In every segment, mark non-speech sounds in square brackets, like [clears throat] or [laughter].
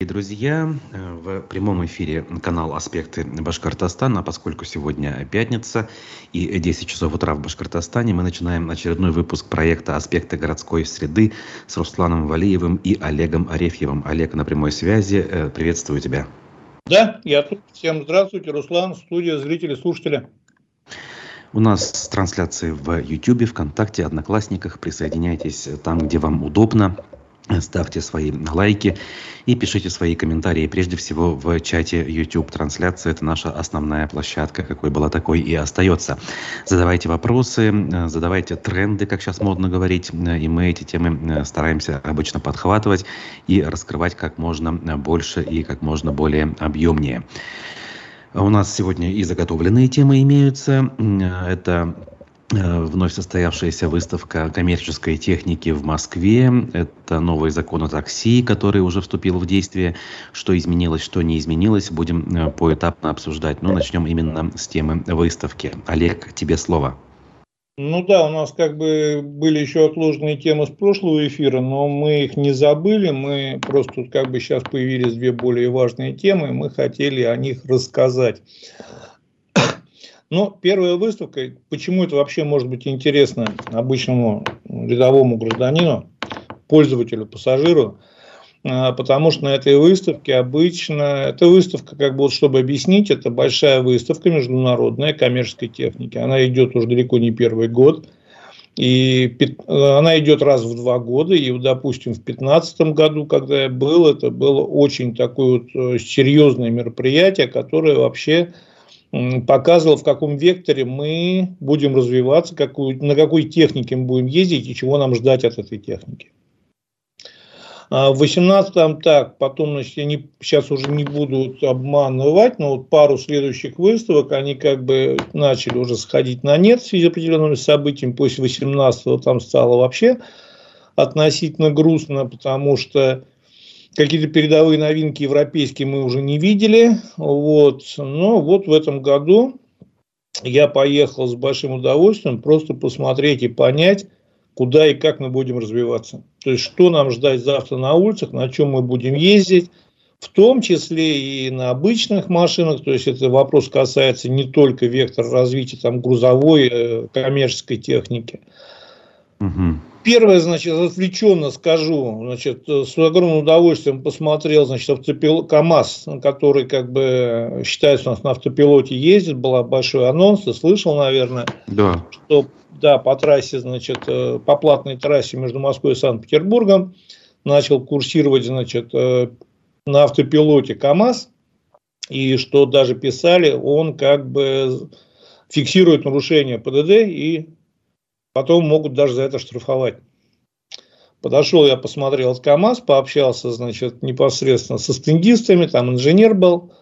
Друзья, э, в прямом эфире канал «Аспекты Башкортостана», поскольку сегодня пятница и 10 часов утра в Башкортостане, мы начинаем очередной выпуск проекта «Аспекты городской среды» с Русланом Валиевым и Олегом Арефьевым. Олег на прямой связи, э, приветствую тебя. Да, я тут. Всем здравствуйте, Руслан, студия, зрители, слушатели. У нас трансляции в YouTube, ВКонтакте, Одноклассниках. Присоединяйтесь там, где вам удобно. Ставьте свои лайки и пишите свои комментарии. Прежде всего в чате YouTube трансляция. Это наша основная площадка, какой была такой и остается. Задавайте вопросы, задавайте тренды, как сейчас модно говорить. И мы эти темы стараемся обычно подхватывать и раскрывать как можно больше и как можно более объемнее. У нас сегодня и заготовленные темы имеются. Это Э, вновь состоявшаяся выставка коммерческой техники в Москве. Это новый закон о такси, который уже вступил в действие. Что изменилось, что не изменилось, будем э, поэтапно обсуждать. Но начнем именно с темы выставки. Олег, тебе слово. Ну да, у нас как бы были еще отложенные темы с прошлого эфира, но мы их не забыли. Мы просто тут как бы сейчас появились две более важные темы, мы хотели о них рассказать. Но первая выставка, почему это вообще может быть интересно обычному рядовому гражданину, пользователю, пассажиру, а, потому что на этой выставке обычно, эта выставка, как бы вот чтобы объяснить, это большая выставка международная коммерческой техники. Она идет уже далеко не первый год. И она идет раз в два года. И, допустим, в 2015 году, когда я был, это было очень такое вот э, серьезное мероприятие, которое вообще показывал, в каком векторе мы будем развиваться, какую, на какой технике мы будем ездить и чего нам ждать от этой техники. А в 18-м так, потом, значит, я не, сейчас уже не буду обманывать, но вот пару следующих выставок, они как бы начали уже сходить на нет в связи с определенными событиями. После 18-го там стало вообще относительно грустно, потому что Какие-то передовые новинки европейские мы уже не видели. Вот. Но вот в этом году я поехал с большим удовольствием просто посмотреть и понять, куда и как мы будем развиваться. То есть, что нам ждать завтра на улицах, на чем мы будем ездить, в том числе и на обычных машинах. То есть, это вопрос касается не только вектора развития там, грузовой, э, коммерческой техники. Угу. Первое, значит, отвлеченно скажу, значит, с огромным удовольствием посмотрел, значит, автопил... КАМАЗ, который, как бы, считается, у нас на автопилоте ездит, был большой анонс, ты слышал, наверное, да. что, да, по трассе, значит, э, по платной трассе между Москвой и Санкт-Петербургом начал курсировать, значит, э, на автопилоте КАМАЗ, и что даже писали, он как бы фиксирует нарушение ПДД и Потом могут даже за это штрафовать. Подошел я, посмотрел КАМАЗ, пообщался, значит, непосредственно со стендистами, там инженер был.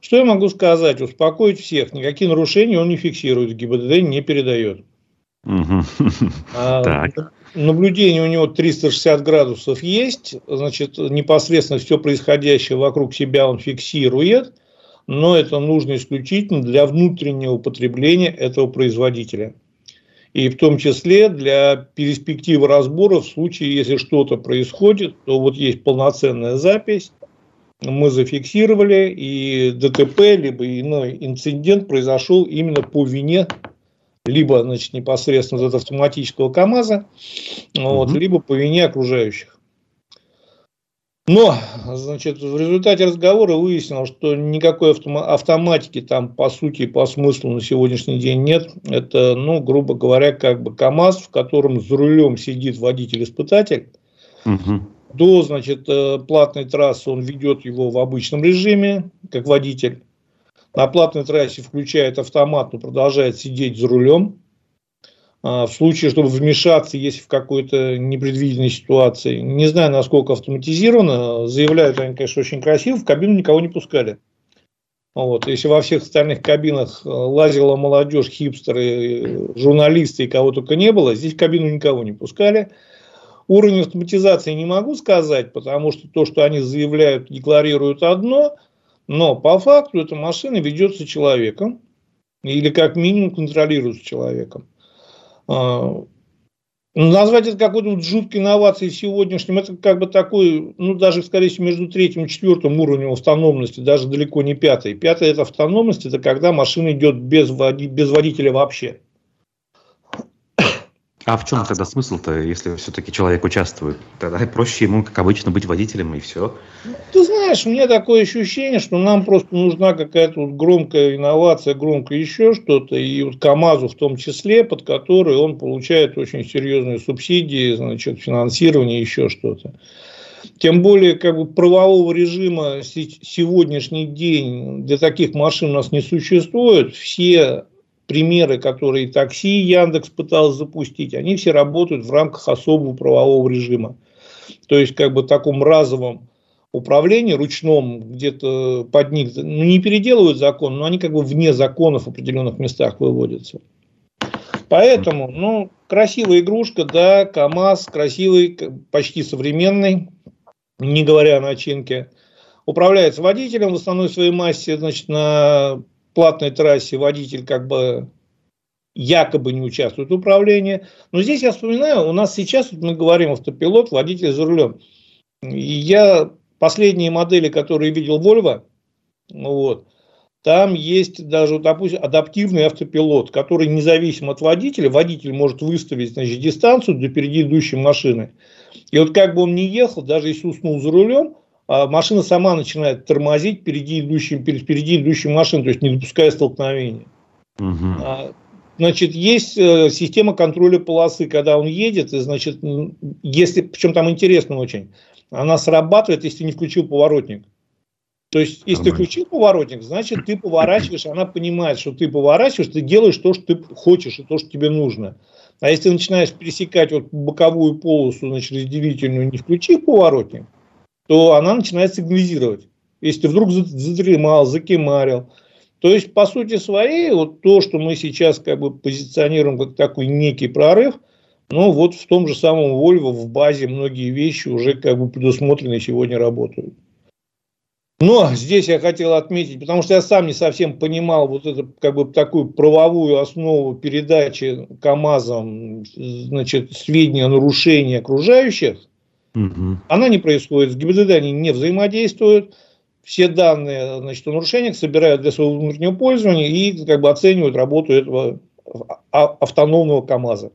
Что я могу сказать? Успокоить всех. Никакие нарушения он не фиксирует, ГИБДД не передает. А, [laughs] наблюдение у него 360 градусов есть, значит, непосредственно все происходящее вокруг себя он фиксирует, но это нужно исключительно для внутреннего употребления этого производителя и в том числе для перспективы разбора в случае, если что-то происходит, то вот есть полноценная запись, мы зафиксировали, и ДТП, либо иной инцидент произошел именно по вине либо значит, непосредственно от автоматического КАМАЗа, вот, угу. либо по вине окружающих. Но, значит, в результате разговора выяснилось, что никакой автоматики там по сути и по смыслу на сегодняшний день нет. Это, ну, грубо говоря, как бы КАМАЗ, в котором за рулем сидит водитель-испытатель. Угу. До, значит, э, платной трассы он ведет его в обычном режиме, как водитель. На платной трассе включает автомат, но продолжает сидеть за рулем. А, в случае, чтобы вмешаться, если в какой-то непредвиденной ситуации. Не знаю, насколько автоматизировано. Заявляют они, конечно, очень красиво. В кабину никого не пускали. Вот. Если во всех остальных кабинах э, лазила молодежь, хипстеры, журналисты и кого только не было, здесь в кабину никого не пускали. Уровень автоматизации не могу сказать, потому что то, что они заявляют, декларируют одно, но по факту эта машина ведется человеком или как минимум контролируется человеком. А, Ну, назвать это какой-то жуткой инновацией сегодняшним, это как бы такой, ну, даже, скорее всего, между третьим и четвертым уровнем автономности, даже далеко не пятый. Пятая – это автономность, это когда машина идет без, води, без водителя вообще. А в чем тогда смысл-то, если все-таки человек участвует? Тогда проще ему, как обычно, быть водителем и все. Ты знаешь, у меня такое ощущение, что нам просто нужна какая-то вот громкая инновация, громкое еще что-то, и вот КАМАЗу в том числе, под который он получает очень серьезные субсидии, значит, финансирование, еще что-то. Тем более, как бы правового режима сегодняшний день для таких машин у нас не существует. Все примеры, которые такси Яндекс пытался запустить, они все работают в рамках особого правового режима. То есть, как бы таком разовом управлении, ручном, где-то под них, ну, не переделывают закон, но они как бы вне законов в определенных местах выводятся. Поэтому, ну, красивая игрушка, да, КАМАЗ, красивый, почти современный, не говоря о начинке. Управляется водителем в основной своей массе, значит, на платной трассе водитель как бы якобы не участвует в управлении. Но здесь я вспоминаю, у нас сейчас, вот мы говорим автопилот, водитель за рулем. И я последние модели, которые видел Volvo, вот, там есть даже, допустим, адаптивный автопилот, который независим от водителя, водитель может выставить значит, дистанцию до впереди идущей машины. И вот как бы он ни ехал, даже если уснул за рулем, машина сама начинает тормозить впереди идущим, впереди идущей машины, то есть не допуская столкновения. Угу. Значит, есть э, система контроля полосы, когда он едет, и, значит, если, причем там интересно очень, она срабатывает, если не включил поворотник. То есть, если Нормально. ты включил поворотник, значит, ты поворачиваешь, она понимает, что ты поворачиваешь, ты делаешь то, что ты хочешь, и то, что тебе нужно. А если ты начинаешь пересекать вот боковую полосу, значит, разделительную, не включив поворотник, то она начинает сигнализировать. Если ты вдруг задремал, закимарил. То есть, по сути своей, вот то, что мы сейчас как бы позиционируем как такой некий прорыв, ну, вот в том же самом Volvo в базе многие вещи уже как бы предусмотрены сегодня работают. Но здесь я хотел отметить, потому что я сам не совсем понимал вот эту как бы такую правовую основу передачи КАМАЗам, значит, сведения о нарушении окружающих, Угу. Она не происходит, с ГИБДД они не взаимодействуют, все данные значит, о нарушениях собирают для своего внутреннего пользования и как бы оценивают работу этого а, автономного КАМАЗа.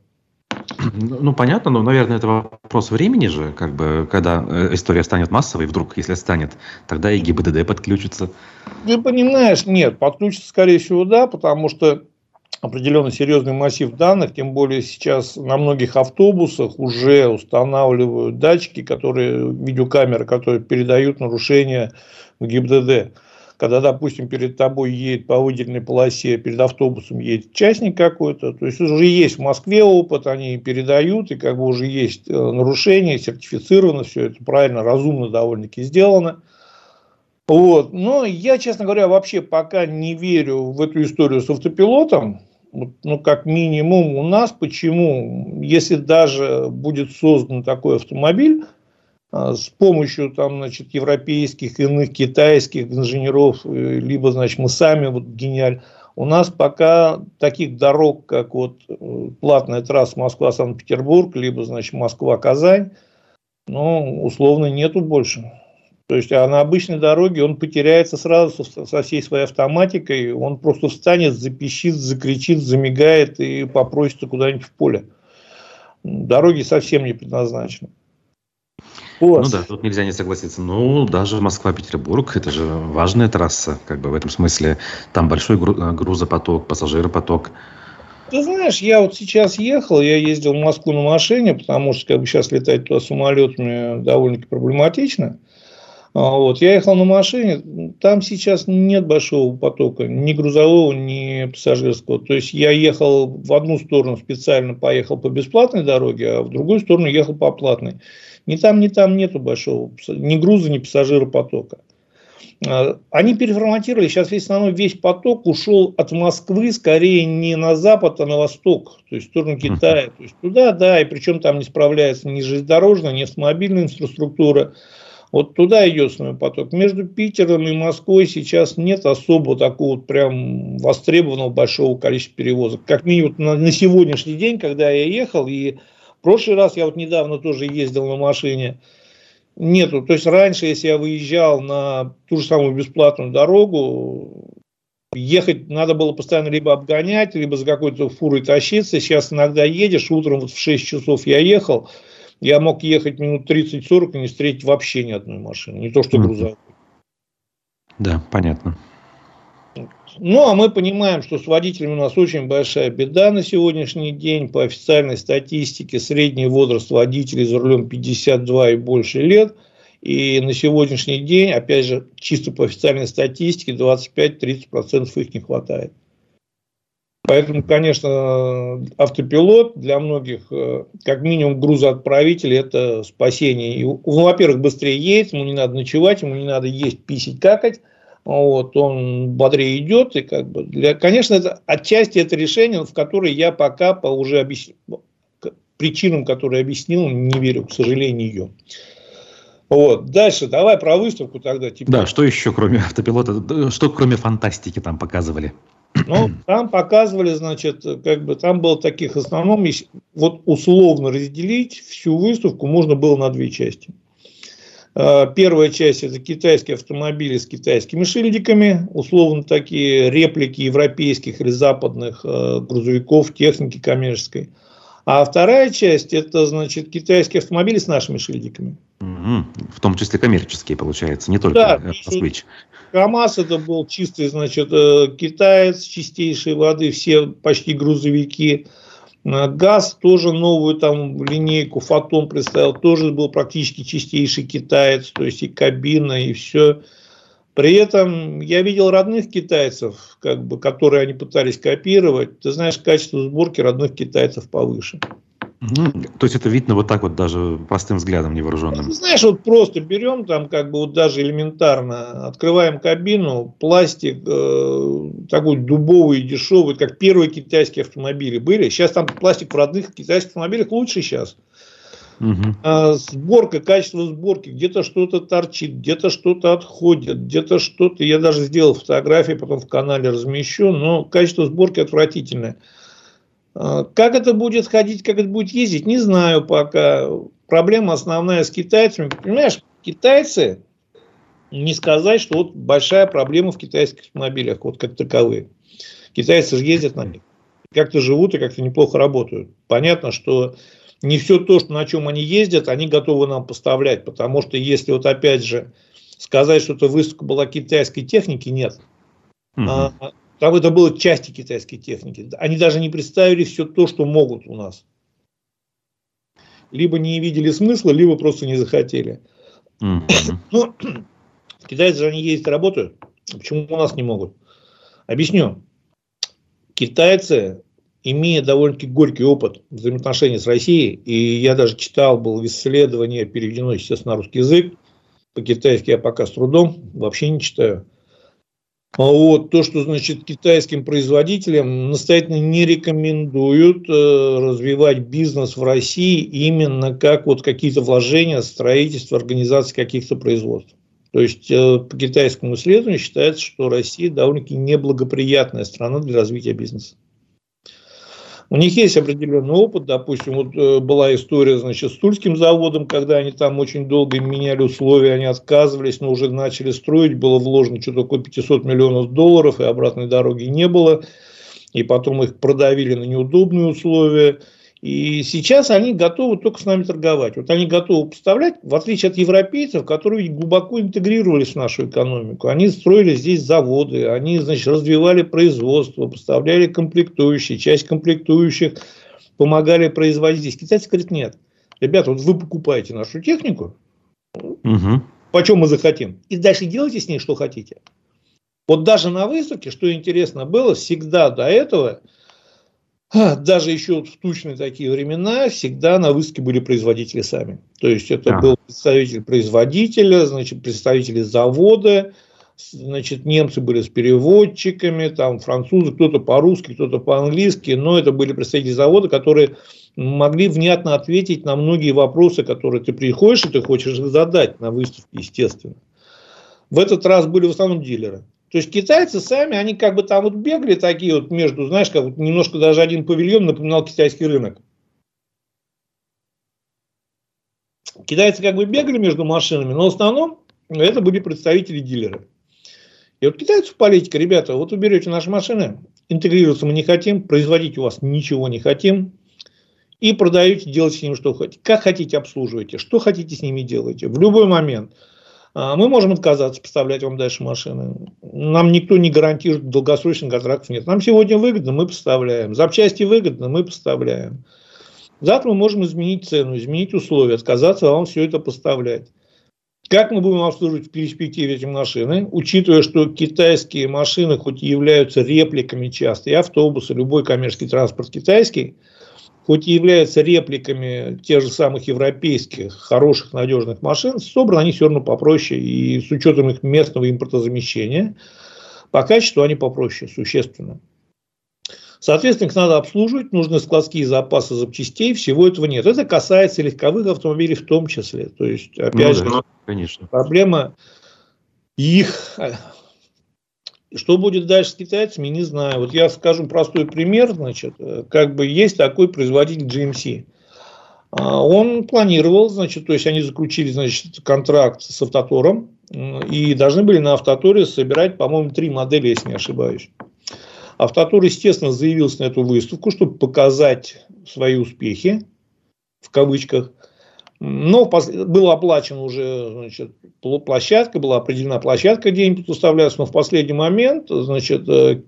Ну, ну, понятно, но, наверное, это вопрос времени же, как бы, когда э, история станет массовой, вдруг, если станет, тогда и ГИБДД подключится. Ты понимаешь, нет, подключится, скорее всего, да, потому что определенно серьезный массив данных, тем более сейчас на многих автобусах уже устанавливают датчики, которые, видеокамеры, которые передают нарушения в ГИБДД. Когда, допустим, перед тобой едет по выделенной полосе, перед автобусом едет частник какой-то, то есть уже есть в Москве опыт, они передают, и как бы уже есть э, нарушение, сертифицировано, все это правильно, разумно довольно-таки сделано. Вот. Но я, честно говоря, вообще пока не верю в эту историю с автопилотом, ну, как минимум у нас. Почему? Если даже будет создан такой автомобиль, а, с помощью там, значит, европейских, иных китайских инженеров, э, либо, значит, мы сами, вот гениаль, у нас пока таких дорог, как вот э, платная трасса Москва-Санкт-Петербург, либо, значит, Москва-Казань, ну, условно, нету больше. То есть, а на обычной дороге он потеряется сразу со всей своей автоматикой, он просто встанет, запищит, закричит, замигает и попросится куда-нибудь в поле. Дороги совсем не предназначены. Вот. Ну да, тут нельзя не согласиться. Ну, даже Москва-Петербург, это же важная трасса, как бы в этом смысле. Там большой грузопоток, пассажиропоток. Ты знаешь, я вот сейчас ехал, я ездил в Москву на машине, потому что как бы сейчас летать туда самолетами довольно-таки проблематично. А, вот. Я ехал на машине, там сейчас нет большого потока, ни грузового, ни пассажирского. То есть я ехал в одну сторону специально, поехал по бесплатной дороге, а в другую сторону ехал по платной. Ни там, ни там нету большого, ни груза, ни пассажира потока. А, они переформатировали, сейчас весь основной весь поток ушел от Москвы скорее не на запад, а на восток, то есть в сторону Китая. То есть туда, да, и причем там не справляется ни железнодорожная, ни автомобильная инфраструктура. Вот туда идет основной поток. Между Питером и Москвой сейчас нет особо такого прям востребованного большого количества перевозок. Как минимум на, на сегодняшний день, когда я ехал и прошлый раз я вот недавно тоже ездил на машине. Нету. То есть раньше, если я выезжал на ту же самую бесплатную дорогу, ехать надо было постоянно либо обгонять, либо за какой-то фурой тащиться. Сейчас иногда едешь, утром вот в 6 часов я ехал, я мог ехать минут 30-40 и не встретить вообще ни одной машины, не то что грузовой. Да, понятно. Ну, а мы понимаем, что с водителями у нас очень большая беда на сегодняшний день. По официальной статистике средний возраст водителей за рулем 52 и больше лет. И на сегодняшний день, опять же, чисто по официальной статистике, 25-30% их не хватает. Поэтому, конечно, автопилот для многих, э, как минимум грузоотправитель, это спасение. Ну, во-первых, быстрее едет, ему не надо ночевать, ему не надо есть, писить, какать – вот, он бодрее идет, и как бы, для, конечно, это, отчасти это решение, в которое я пока по уже объяснил, причинам, которые объяснил, не верю, к сожалению. Вот. Дальше, давай про выставку тогда. Типа. Да, что еще, кроме автопилота, что кроме фантастики там показывали? Ну, там показывали, значит, как бы там было таких основном, вот условно разделить всю выставку можно было на две части. Э, первая часть – это китайские автомобили с китайскими шильдиками, условно такие реплики европейских или западных э, грузовиков, техники коммерческой. А вторая часть – это, значит, китайские автомобили с нашими шильдиками. В том числе коммерческие, получается, не только да, москвич. КАМАЗ это был чистый, значит, э, китаец чистейшей воды, все почти грузовики – Газ тоже новую там линейку Фотон представил, тоже был практически чистейший китаец, то есть и кабина, и все. При этом я видел родных китайцев, как бы, которые они пытались копировать. Ты знаешь, качество сборки родных китайцев повыше. Ну, то есть это видно вот так вот даже простым взглядом невооруженным. Ну, знаешь, вот просто берем там как бы вот даже элементарно, открываем кабину, пластик э, такой дубовый, дешевый, как первые китайские автомобили были. Сейчас там пластик в родных китайских автомобилях лучше сейчас. Угу. А, сборка, качество сборки, где-то что-то торчит, где-то что-то отходит, где-то что-то. Я даже сделал фотографии, потом в канале размещу, но качество сборки отвратительное. А, как это будет ходить, как это будет ездить, не знаю пока. Проблема основная с китайцами. Понимаешь, китайцы, не сказать, что вот большая проблема в китайских автомобилях, вот как таковые. Китайцы же ездят на них. Как-то живут и как-то неплохо работают. Понятно, что не все то, что, на чем они ездят, они готовы нам поставлять. Потому что если вот опять же сказать, что эта выставка была китайской техники, нет. Угу. А, там это было части китайской техники. Они даже не представили все то, что могут у нас. Либо не видели смысла, либо просто не захотели. Mm-hmm. Ну, китайцы же они ездят и работают. Почему у нас не могут? Объясню. Китайцы, имея довольно-таки горький опыт взаимоотношений с Россией, и я даже читал, был исследование, переведено, естественно, на русский язык, по-китайски я пока с трудом, вообще не читаю. А вот, то, что значит китайским производителям настоятельно не рекомендуют э, развивать бизнес в России именно как вот какие-то вложения, строительство, организация каких-то производств. То есть э, по китайскому исследованию считается, что Россия довольно-таки неблагоприятная страна для развития бизнеса. У них есть определенный опыт, допустим, вот э, была история, значит, с Тульским заводом, когда они там очень долго меняли условия, они отказывались, но уже начали строить, было вложено что-то около 500 миллионов долларов, и обратной дороги не было, и потом их продавили на неудобные условия, и сейчас они готовы только с нами торговать. Вот они готовы поставлять, в отличие от европейцев, которые глубоко интегрировались в нашу экономику. Они строили здесь заводы, они значит, развивали производство, поставляли комплектующие, часть комплектующих помогали производить здесь. Китайцы говорят, нет. Ребята, вот вы покупаете нашу технику, угу. почем мы захотим, и дальше делайте с ней, что хотите. Вот даже на выставке, что интересно было, всегда до этого – даже еще в тучные такие времена всегда на выставке были производители сами. То есть это а. был представитель производителя, значит, представители завода, значит, немцы были с переводчиками, там французы, кто-то по-русски, кто-то по-английски, но это были представители завода, которые могли внятно ответить на многие вопросы, которые ты приходишь и ты хочешь задать на выставке, естественно. В этот раз были в основном дилеры. То есть китайцы сами, они как бы там вот бегали такие вот между, знаешь, как вот немножко даже один павильон напоминал китайский рынок. китайцы как бы бегали между машинами, но в основном это были представители дилеры. И вот китайцев политика, ребята, вот вы берете наши машины, интегрироваться мы не хотим, производить у вас ничего не хотим, и продаете, делайте с ними что хотите. Как хотите обслуживайте, что хотите с ними делайте. В любой момент. А, мы можем отказаться поставлять вам дальше машины. Нам никто не гарантирует долгосрочных контрактов нет. Нам сегодня выгодно, мы поставляем. Запчасти выгодно, мы поставляем. Завтра мы можем изменить цену, изменить условия, отказаться вам все это поставлять. Как мы будем обслуживать в перспективе эти машины, учитывая, что китайские машины, хоть и являются репликами часто, и автобусы, любой коммерческий транспорт китайский – хоть и являются репликами тех же самых европейских хороших надежных машин, собраны они все равно попроще, и с учетом их местного импортозамещения, по качеству они попроще, существенно. Соответственно, их надо обслуживать, нужны складские запасы запчастей, всего этого нет. Это касается легковых автомобилей в том числе. То есть, опять ну, же, да, конечно. проблема их что будет дальше с китайцами, не знаю. Вот я скажу простой пример. Значит, э, как бы есть такой производитель GMC. А, он планировал, значит, то есть они заключили, значит, контракт с Автотором и должны были на Автоторе собирать, по-моему, три модели, если не ошибаюсь. Автотор, естественно, заявился на эту выставку, чтобы показать свои успехи, в кавычках – но был оплачен уже значит, площадка, была определена площадка, где они поставляются, но в последний момент значит, э,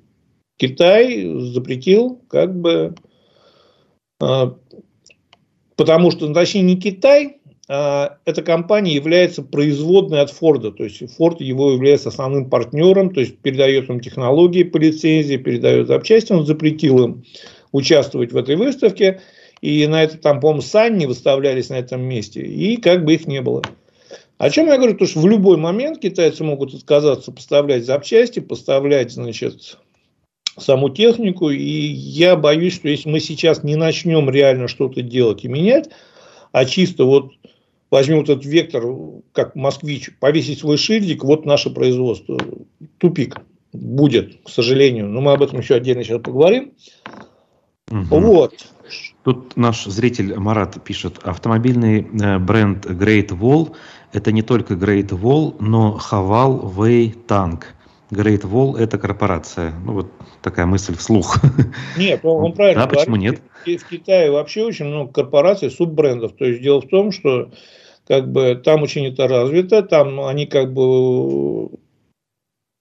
Китай запретил как бы, э, потому что, точнее, не Китай, а эта компания является производной от Форда, то есть Форд его является основным партнером, то есть передает им технологии по лицензии, передает запчасти, он запретил им участвовать в этой выставке – и на это там, по-моему, Санни выставлялись на этом месте, и как бы их не было. О чем я говорю? То, что в любой момент китайцы могут отказаться поставлять запчасти, поставлять, значит, саму технику, и я боюсь, что если мы сейчас не начнем реально что-то делать и менять, а чисто вот возьмем вот этот вектор, как москвич, повесить свой шильдик, вот наше производство, тупик будет, к сожалению, но мы об этом еще отдельно сейчас поговорим. Угу. Вот. Тут наш зритель Марат пишет, автомобильный э, бренд Great Wall – это не только Great Wall, но Haval Way Tank. Great Wall – это корпорация. Ну, вот такая мысль вслух. [laughs] Нет, он, он правильно Да, говорит. почему нет? В Китае вообще очень много корпораций, суббрендов. То есть, дело в том, что как бы там очень это развито, там они как бы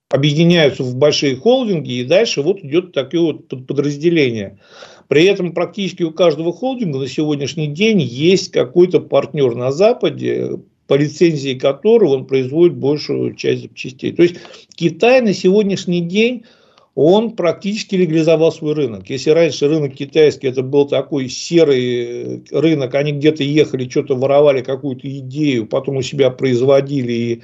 объединяются в большие холдинги, и дальше вот идет такое вот подразделение. При этом практически у каждого холдинга на сегодняшний день есть какой-то партнер на Западе, по лицензии которого он производит большую часть запчастей. То есть Китай на сегодняшний день он практически легализовал свой рынок. Если раньше рынок китайский это был такой серый рынок, они где-то ехали, что-то воровали, какую-то идею, потом у себя производили и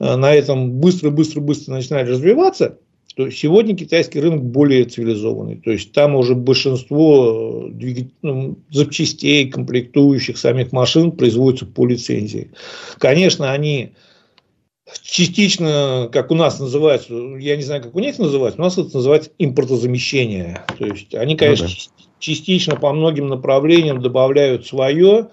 э, на этом быстро-быстро-быстро начинали развиваться – то сегодня китайский рынок более цивилизованный. То есть там уже большинство э, ну, запчастей, комплектующих самих машин производятся по лицензии. Конечно, они частично, как у нас называется, я не знаю, как у них называется, у нас это называется импортозамещение. То есть они, конечно, ну, да. частично по многим направлениям добавляют свое,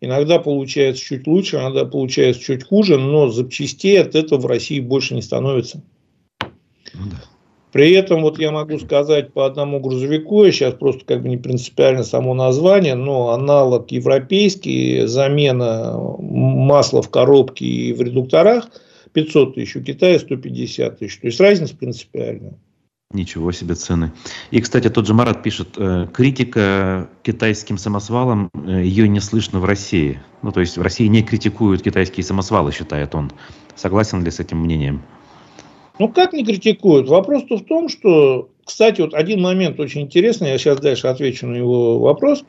Иногда получается чуть лучше, иногда получается чуть хуже, но запчастей от этого в России больше не становится. Ну При этом вот я могу сказать по одному грузовику, я сейчас просто как бы не принципиально само название, но аналог европейский, замена масла в коробке и в редукторах 500 тысяч, у Китая 150 тысяч. То есть разница принципиальная. Ничего себе цены. И, кстати, тот же Марат пишет, э, критика китайским самосвалам, э, ее не слышно в России. Ну, то есть в России не критикуют китайские самосвалы, считает он. Согласен ли с этим мнением? Ну, как не критикуют? Вопрос-то в том, что, кстати, вот один момент очень интересный, я сейчас дальше отвечу на его вопрос.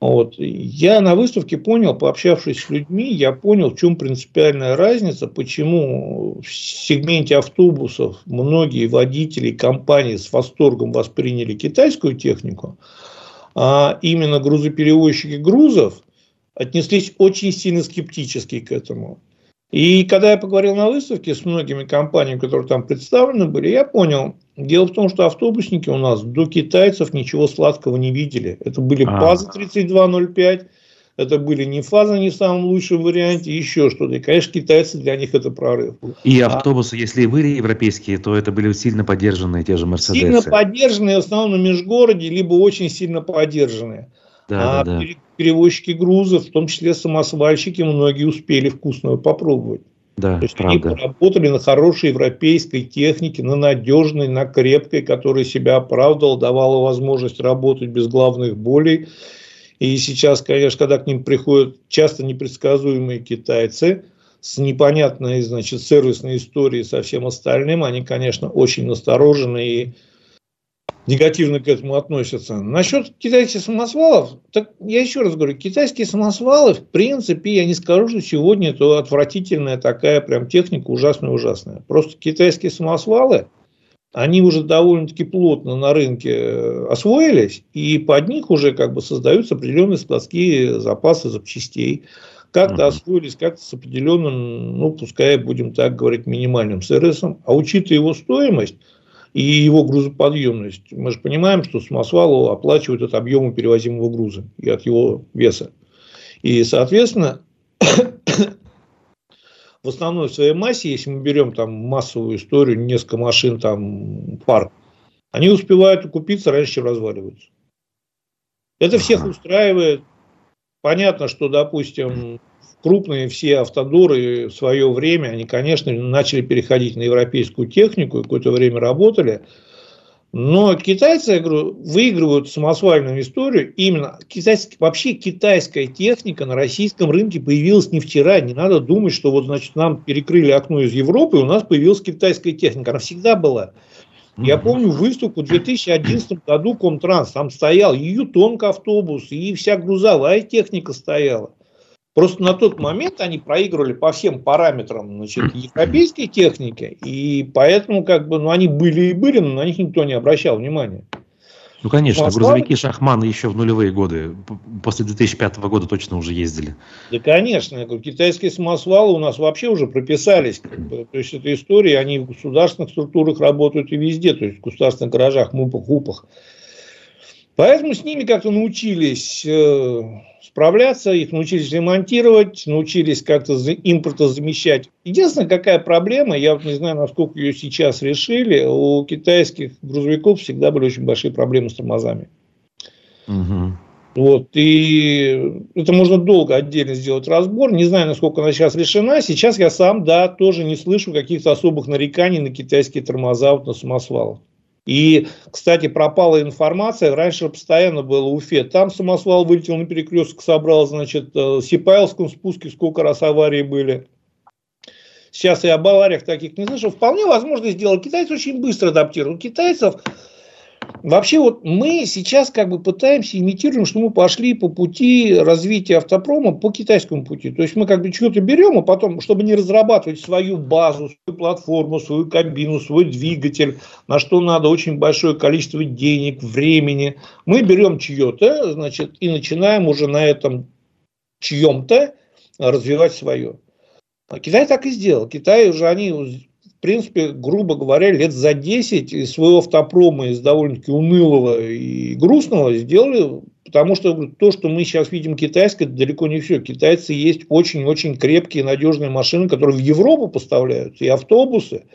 Вот. Я на выставке понял, пообщавшись с людьми, я понял, в чем принципиальная разница, почему в сегменте автобусов многие водители компании с восторгом восприняли китайскую технику, а именно грузоперевозчики грузов отнеслись очень сильно скептически к этому. И когда я поговорил на выставке с многими компаниями, которые там представлены были, я понял, дело в том, что автобусники у нас до китайцев ничего сладкого не видели. Это были а. ПАЗы 3205, это были не фазы не в самом лучшем варианте, еще что-то. И, конечно, китайцы для них это прорыв. И автобусы, а, если и были европейские, то это были сильно поддержанные те же Мерседесы. Сильно поддержанные, в основном на межгороде, либо очень сильно поддержанные. Да, а да, да. перевозчики грузов, в том числе самосвальщики, многие успели вкусного попробовать. Да, То есть правда. они работали на хорошей европейской технике, на надежной, на крепкой, которая себя оправдывала, давала возможность работать без главных болей. И сейчас, конечно, когда к ним приходят часто непредсказуемые китайцы с непонятной, значит, сервисной историей со всем остальным, они, конечно, очень насторожены и негативно к этому относятся. Насчет китайских самосвалов, так я еще раз говорю, китайские самосвалы, в принципе, я не скажу, что сегодня это отвратительная такая прям техника ужасная-ужасная. Просто китайские самосвалы, они уже довольно-таки плотно на рынке э, освоились, и под них уже как бы создаются определенные складские запасы запчастей. Как-то uh-huh. освоились, как-то с определенным, ну, пускай будем так говорить, минимальным сервисом. А учитывая его стоимость, и его грузоподъемность. Мы же понимаем, что самосвалу оплачивают от объема перевозимого груза и от его веса. И, соответственно, [coughs] в основной своей массе, если мы берем там массовую историю, несколько машин, там парк, они успевают укупиться раньше, чем разваливаются. Это всех устраивает. Понятно, что, допустим, крупные все автодоры в свое время, они, конечно, начали переходить на европейскую технику какое-то время работали. Но китайцы, я говорю, выигрывают самосвальную историю. Именно китайский, вообще китайская техника на российском рынке появилась не вчера. Не надо думать, что вот, значит, нам перекрыли окно из Европы, и у нас появилась китайская техника. Она всегда была. Я помню выставку в 2011 году Комтранс. Там стоял и Ютонг автобус, и вся грузовая техника стояла. Просто на тот момент они проигрывали по всем параметрам значит, [clears throat] европейской техники, и поэтому как бы, ну, они были и были, но на них никто не обращал внимания. Ну, конечно, Москва... грузовики Шахмана еще в нулевые годы, после 2005 года точно уже ездили. Да, конечно. Китайские самосвалы у нас вообще уже прописались. Как бы. То есть, это история, они в государственных структурах работают и везде, то есть, в государственных гаражах, мупах, упах. Поэтому с ними как-то научились э, справляться, их научились ремонтировать, научились как-то импорта замещать. Единственная какая проблема, я вот не знаю, насколько ее сейчас решили, у китайских грузовиков всегда были очень большие проблемы с тормозами. Угу. Вот, и это можно долго отдельно сделать разбор. Не знаю, насколько она сейчас решена. Сейчас я сам, да, тоже не слышу каких-то особых нареканий на китайские тормоза вот на самосвалах. И, кстати, пропала информация, раньше постоянно было Уфе, там самосвал вылетел на перекресток, собрал, значит, в э, Сипайловском спуске сколько раз аварии были. Сейчас я об авариях таких не слышал. Вполне возможно сделать. Китайцы очень быстро адаптируют. У китайцев Вообще вот мы сейчас как бы пытаемся имитируем, что мы пошли по пути развития автопрома по китайскому пути. То есть мы как бы что-то берем, а потом, чтобы не разрабатывать свою базу, свою платформу, свою кабину, свой двигатель, на что надо очень большое количество денег, времени, мы берем чье-то, значит, и начинаем уже на этом чьем-то развивать свое. А Китай так и сделал. Китай уже они принципе, грубо говоря, лет за 10 из своего автопрома, из довольно-таки унылого и грустного сделали, потому что то, что мы сейчас видим китайское, это далеко не все. Китайцы есть очень-очень крепкие, надежные машины, которые в Европу поставляются, и автобусы,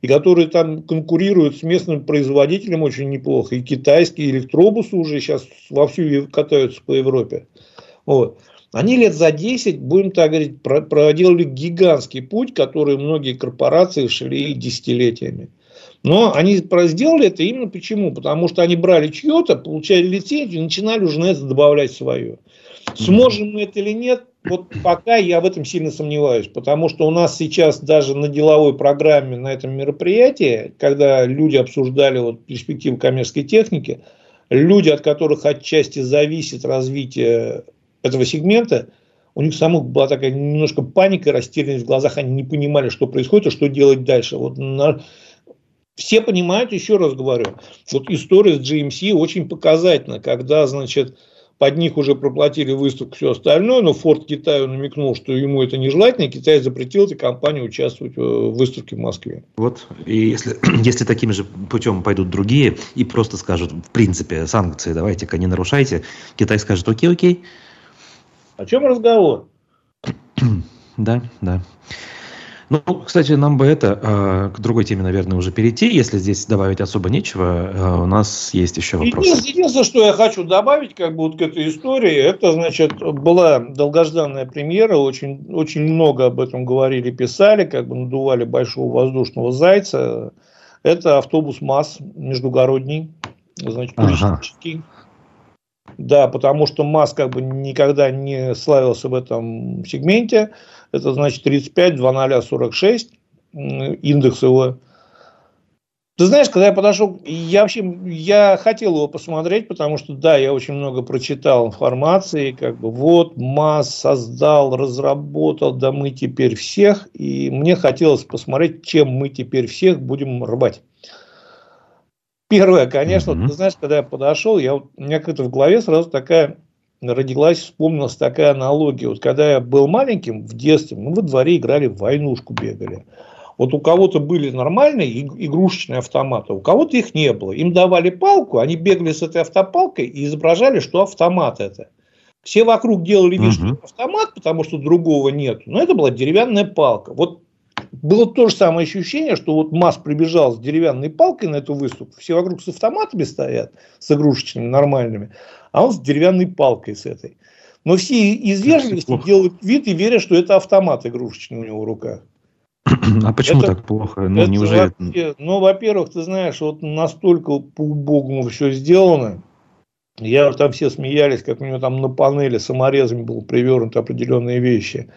и которые там конкурируют с местным производителем очень неплохо. И китайские электробусы уже сейчас вовсю катаются по Европе. Вот. Они лет за 10, будем так говорить, проделали гигантский путь, который многие корпорации шли десятилетиями. Но они сделали это именно почему? Потому что они брали чье-то, получали лицензию и начинали уже на это добавлять свое. Сможем мы это или нет, вот пока я в этом сильно сомневаюсь, потому что у нас сейчас даже на деловой программе на этом мероприятии, когда люди обсуждали вот перспективы коммерческой техники, люди, от которых отчасти зависит развитие этого сегмента, у них самых была такая немножко паника, растерянность в глазах, они не понимали, что происходит и что делать дальше. Вот на... Все понимают, еще раз говорю, вот история с GMC очень показательна, когда, значит, под них уже проплатили выставку, все остальное, но Форд Китаю намекнул, что ему это нежелательно, и Китай запретил этой компании участвовать в выставке в Москве. Вот, и если, [clears throat] если таким же путем пойдут другие и просто скажут, в принципе, санкции давайте-ка не нарушайте, Китай скажет, окей, окей, О чем разговор? [clears throat] Да, да. Ну, кстати, нам бы это э, к другой теме, наверное, уже перейти, если здесь добавить особо нечего. Э, у нас есть еще вопрос. Единственное, что я хочу добавить, как бы вот к этой истории, это, значит, была долгожданная премьера, очень, очень много об этом говорили, писали, как бы надували большого воздушного зайца. Это автобус МАЗ междугородний, значит, туристический. Ага. Да, потому что МАЗ как бы никогда не славился в этом сегменте. Это значит 35, 2046, индекс его. Ты знаешь, когда я подошел, я вообще, я хотел его посмотреть, потому что, да, я очень много прочитал информации, как бы, вот, МАЗ создал, разработал, да мы теперь всех, и мне хотелось посмотреть, чем мы теперь всех будем рвать. Первое, конечно, mm-hmm. ты знаешь, когда я подошел, я, у меня как-то в голове сразу такая родилась, вспомнилась такая аналогия. Вот когда я был маленьким, в детстве, мы во дворе играли в войнушку, бегали. Вот у кого-то были нормальные игрушечные автоматы, у кого-то их не было. Им давали палку, они бегали с этой автопалкой и изображали, что автомат это. Все вокруг делали вид, что автомат, потому что другого нет. Но это была деревянная палка. Вот было то же самое ощущение, что вот МАЗ прибежал с деревянной палкой на эту выставку, все вокруг с автоматами стоят, с игрушечными, нормальными, а он с деревянной палкой с этой. Но все из вежливости делают вид и верят, что это автомат игрушечный у него в руках. [clears throat] А почему это, так плохо? Ну, это неужели... вообще, ну, во-первых, ты знаешь, вот настолько по-убогому все сделано. Я там все смеялись, как у него там на панели саморезами было привернуты определенные вещи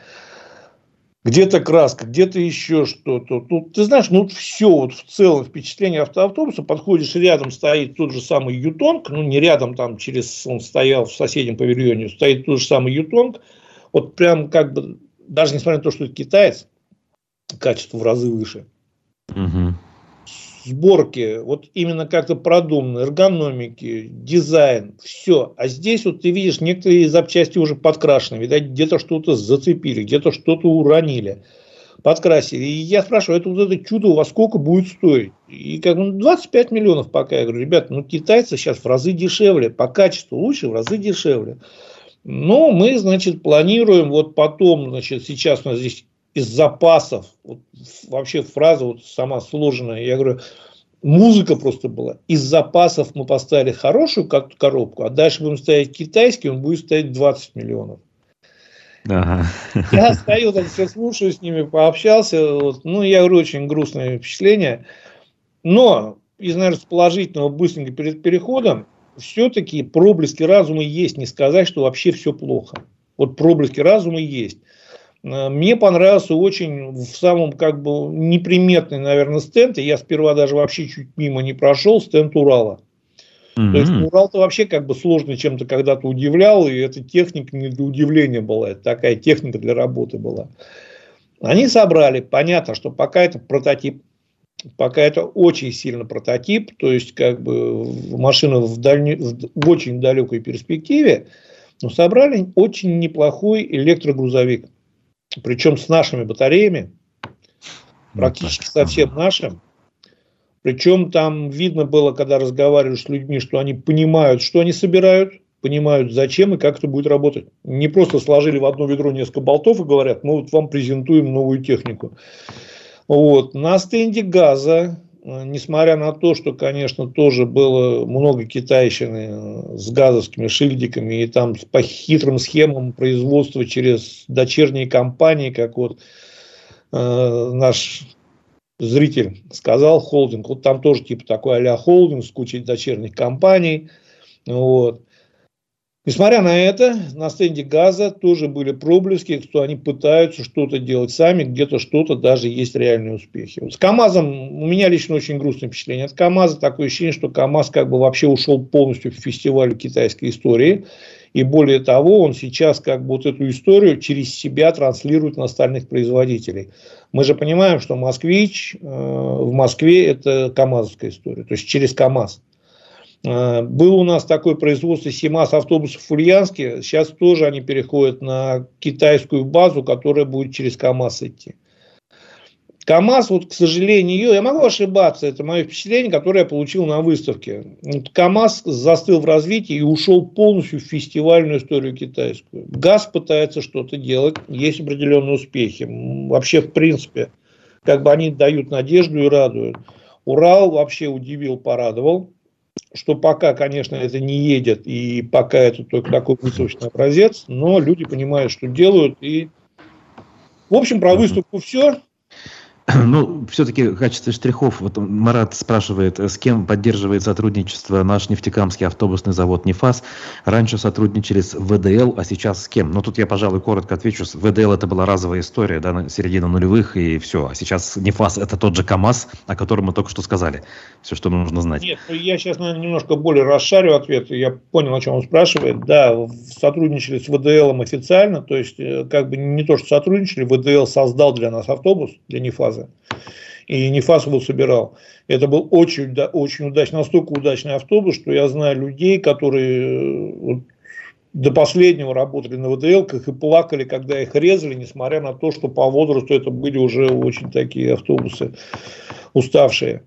где-то краска, где-то еще что-то. Ну, ты знаешь, ну все вот в целом впечатление автоавтобуса, подходишь, рядом стоит тот же самый Ютонг, ну не рядом, там через, он стоял в соседнем павильоне, стоит тот же самый Ютонг, вот прям как бы, даже несмотря на то, что это китаец, качество в разы выше. Угу сборки, вот именно как-то продумано, эргономики, дизайн, все. А здесь вот ты видишь, некоторые запчасти уже подкрашены, видать, где-то что-то зацепили, где-то что-то уронили, подкрасили. И я спрашиваю, это вот это чудо во сколько будет стоить? И как ну, 25 миллионов пока. Я говорю, ребята, ну китайцы сейчас в разы дешевле, по качеству лучше, в разы дешевле. Но мы, значит, планируем вот потом, значит, сейчас у нас здесь из запасов, вот, вообще фраза вот сама сложенная, я говорю, музыка просто была. Из запасов мы поставили хорошую как коробку, а дальше будем ставить китайский, он будет стоить 20 миллионов. Ага. Я стою, там все слушаю, с ними пообщался. Вот. Ну, я говорю, очень грустное впечатление. Но из, наверное, положительного быстренько перед переходом, все-таки проблески разума есть. Не сказать, что вообще все плохо. Вот проблески разума есть. Э, мне понравился очень в самом как бы неприметный, наверное, стенд. Я сперва даже вообще чуть мимо не прошел стенд Урала. Mm-hmm. То есть Урал-то вообще как бы сложно чем-то когда-то удивлял, и эта техника не для удивления была, это такая техника для работы была. Они собрали, понятно, что пока это прототип, пока это очень сильно прототип, то есть как бы машина в, дальне, в очень далекой перспективе, но собрали очень неплохой электрогрузовик причем с нашими батареями, практически совсем нашим. Причем там видно было, когда разговариваешь с людьми, что они понимают, что они собирают, понимают, зачем и как это будет работать. Не просто сложили в одно ведро несколько болтов и говорят, мы вот вам презентуем новую технику. Вот. На стенде газа, несмотря на то, что, конечно, тоже было много китайщины с газовскими шильдиками и там по хитрым схемам производства через дочерние компании, как вот э, наш зритель сказал, холдинг, вот там тоже типа такой а холдинг с кучей дочерних компаний. Вот. Несмотря на это, на стенде газа тоже были проблески, что они пытаются что-то делать сами, где-то что-то даже есть реальные успехи. Вот с КАМАЗом у меня лично очень грустное впечатление. От КАМАЗа такое ощущение, что КАМАЗ как бы вообще ушел полностью в фестиваль китайской истории. И более того, он сейчас как бы вот эту историю через себя транслирует на остальных производителей. Мы же понимаем, что «Москвич» э, в Москве – это КАМАЗовская история, то есть через КАМАЗ. Э, был у нас такое производство СИМАС автобусов в Ульяновске. Сейчас тоже они переходят на китайскую базу, которая будет через КАМАЗ идти. КАМАЗ, вот, к сожалению, я могу ошибаться, это мое впечатление, которое я получил на выставке. КАМАЗ застыл в развитии и ушел полностью в фестивальную историю китайскую. ГАЗ пытается что-то делать, есть определенные успехи. Вообще, в принципе, как бы они дают надежду и радуют. Урал вообще удивил, порадовал, что пока, конечно, это не едет, и пока это только такой выставочный образец, но люди понимают, что делают, и в общем, про выставку все. [clears throat] Ну, все-таки в качестве штрихов, вот Марат спрашивает, с кем поддерживает сотрудничество наш нефтекамский автобусный завод «Нефас». Раньше сотрудничали с ВДЛ, а сейчас с кем? Ну, тут я, пожалуй, коротко отвечу. ВДЛ это была разовая история, да, на середину нулевых и все. А сейчас «Нефас» это тот же КАМАЗ, о котором мы только что сказали. Все, что нужно знать. Нет, ну, я сейчас, наверное, немножко более расшарю ответ. Я понял, о чем он спрашивает. Да, сотрудничали с ВДЛ официально, то есть, э, как бы не то, что сотрудничали, ВДЛ создал для нас автобус, для «Нефаса», фазы. И Нефас его собирал. Это был очень, очень удачный, настолько удачный автобус, что я знаю людей, которые э, вот, до последнего работали на ВДЛках и плакали, когда их резали, несмотря на то, что по возрасту это были уже очень такие автобусы уставшие.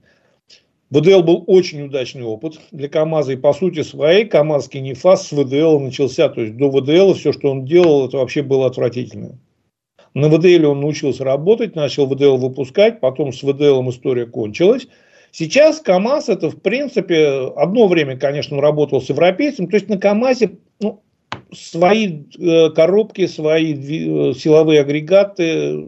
ВДЛ был очень удачный опыт для КАМАЗа. И по сути своей КАМАЗский нефас с ВДЛ начался. То есть до ВДЛ все, что он делал, это вообще было отвратительно. На ВДЛ он научился работать, начал ВДЛ выпускать, потом с ВДЛ история кончилась. Сейчас КАМАЗ это, в принципе, одно время, конечно, он работал с европейцем, то есть на КАМАЗе ну, свои э, коробки, свои э, силовые агрегаты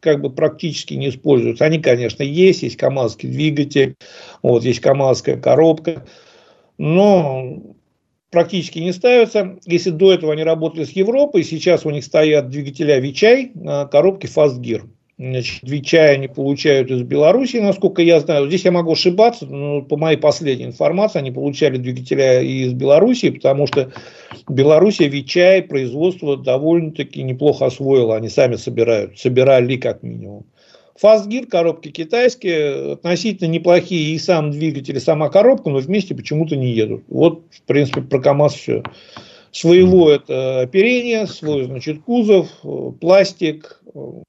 как бы практически не используются. Они, конечно, есть, есть КАМАЗский двигатель, вот, есть КАМАЗская коробка, но практически не ставятся. Если до этого они работали с Европой, сейчас у них стоят двигателя Вичай на коробке Fast Gear. Значит, Вичай они получают из Беларуси, насколько я знаю. Здесь я могу ошибаться, но по моей последней информации они получали двигателя из Беларуси, потому что Беларусь Вичай производство довольно-таки неплохо освоила. Они сами собирают, собирали как минимум. Фастгир, коробки китайские, относительно неплохие и сам двигатель, и сама коробка, но вместе почему-то не едут. Вот, в принципе, про КАМАЗ все. Своего это оперение, свой, значит, кузов, пластик,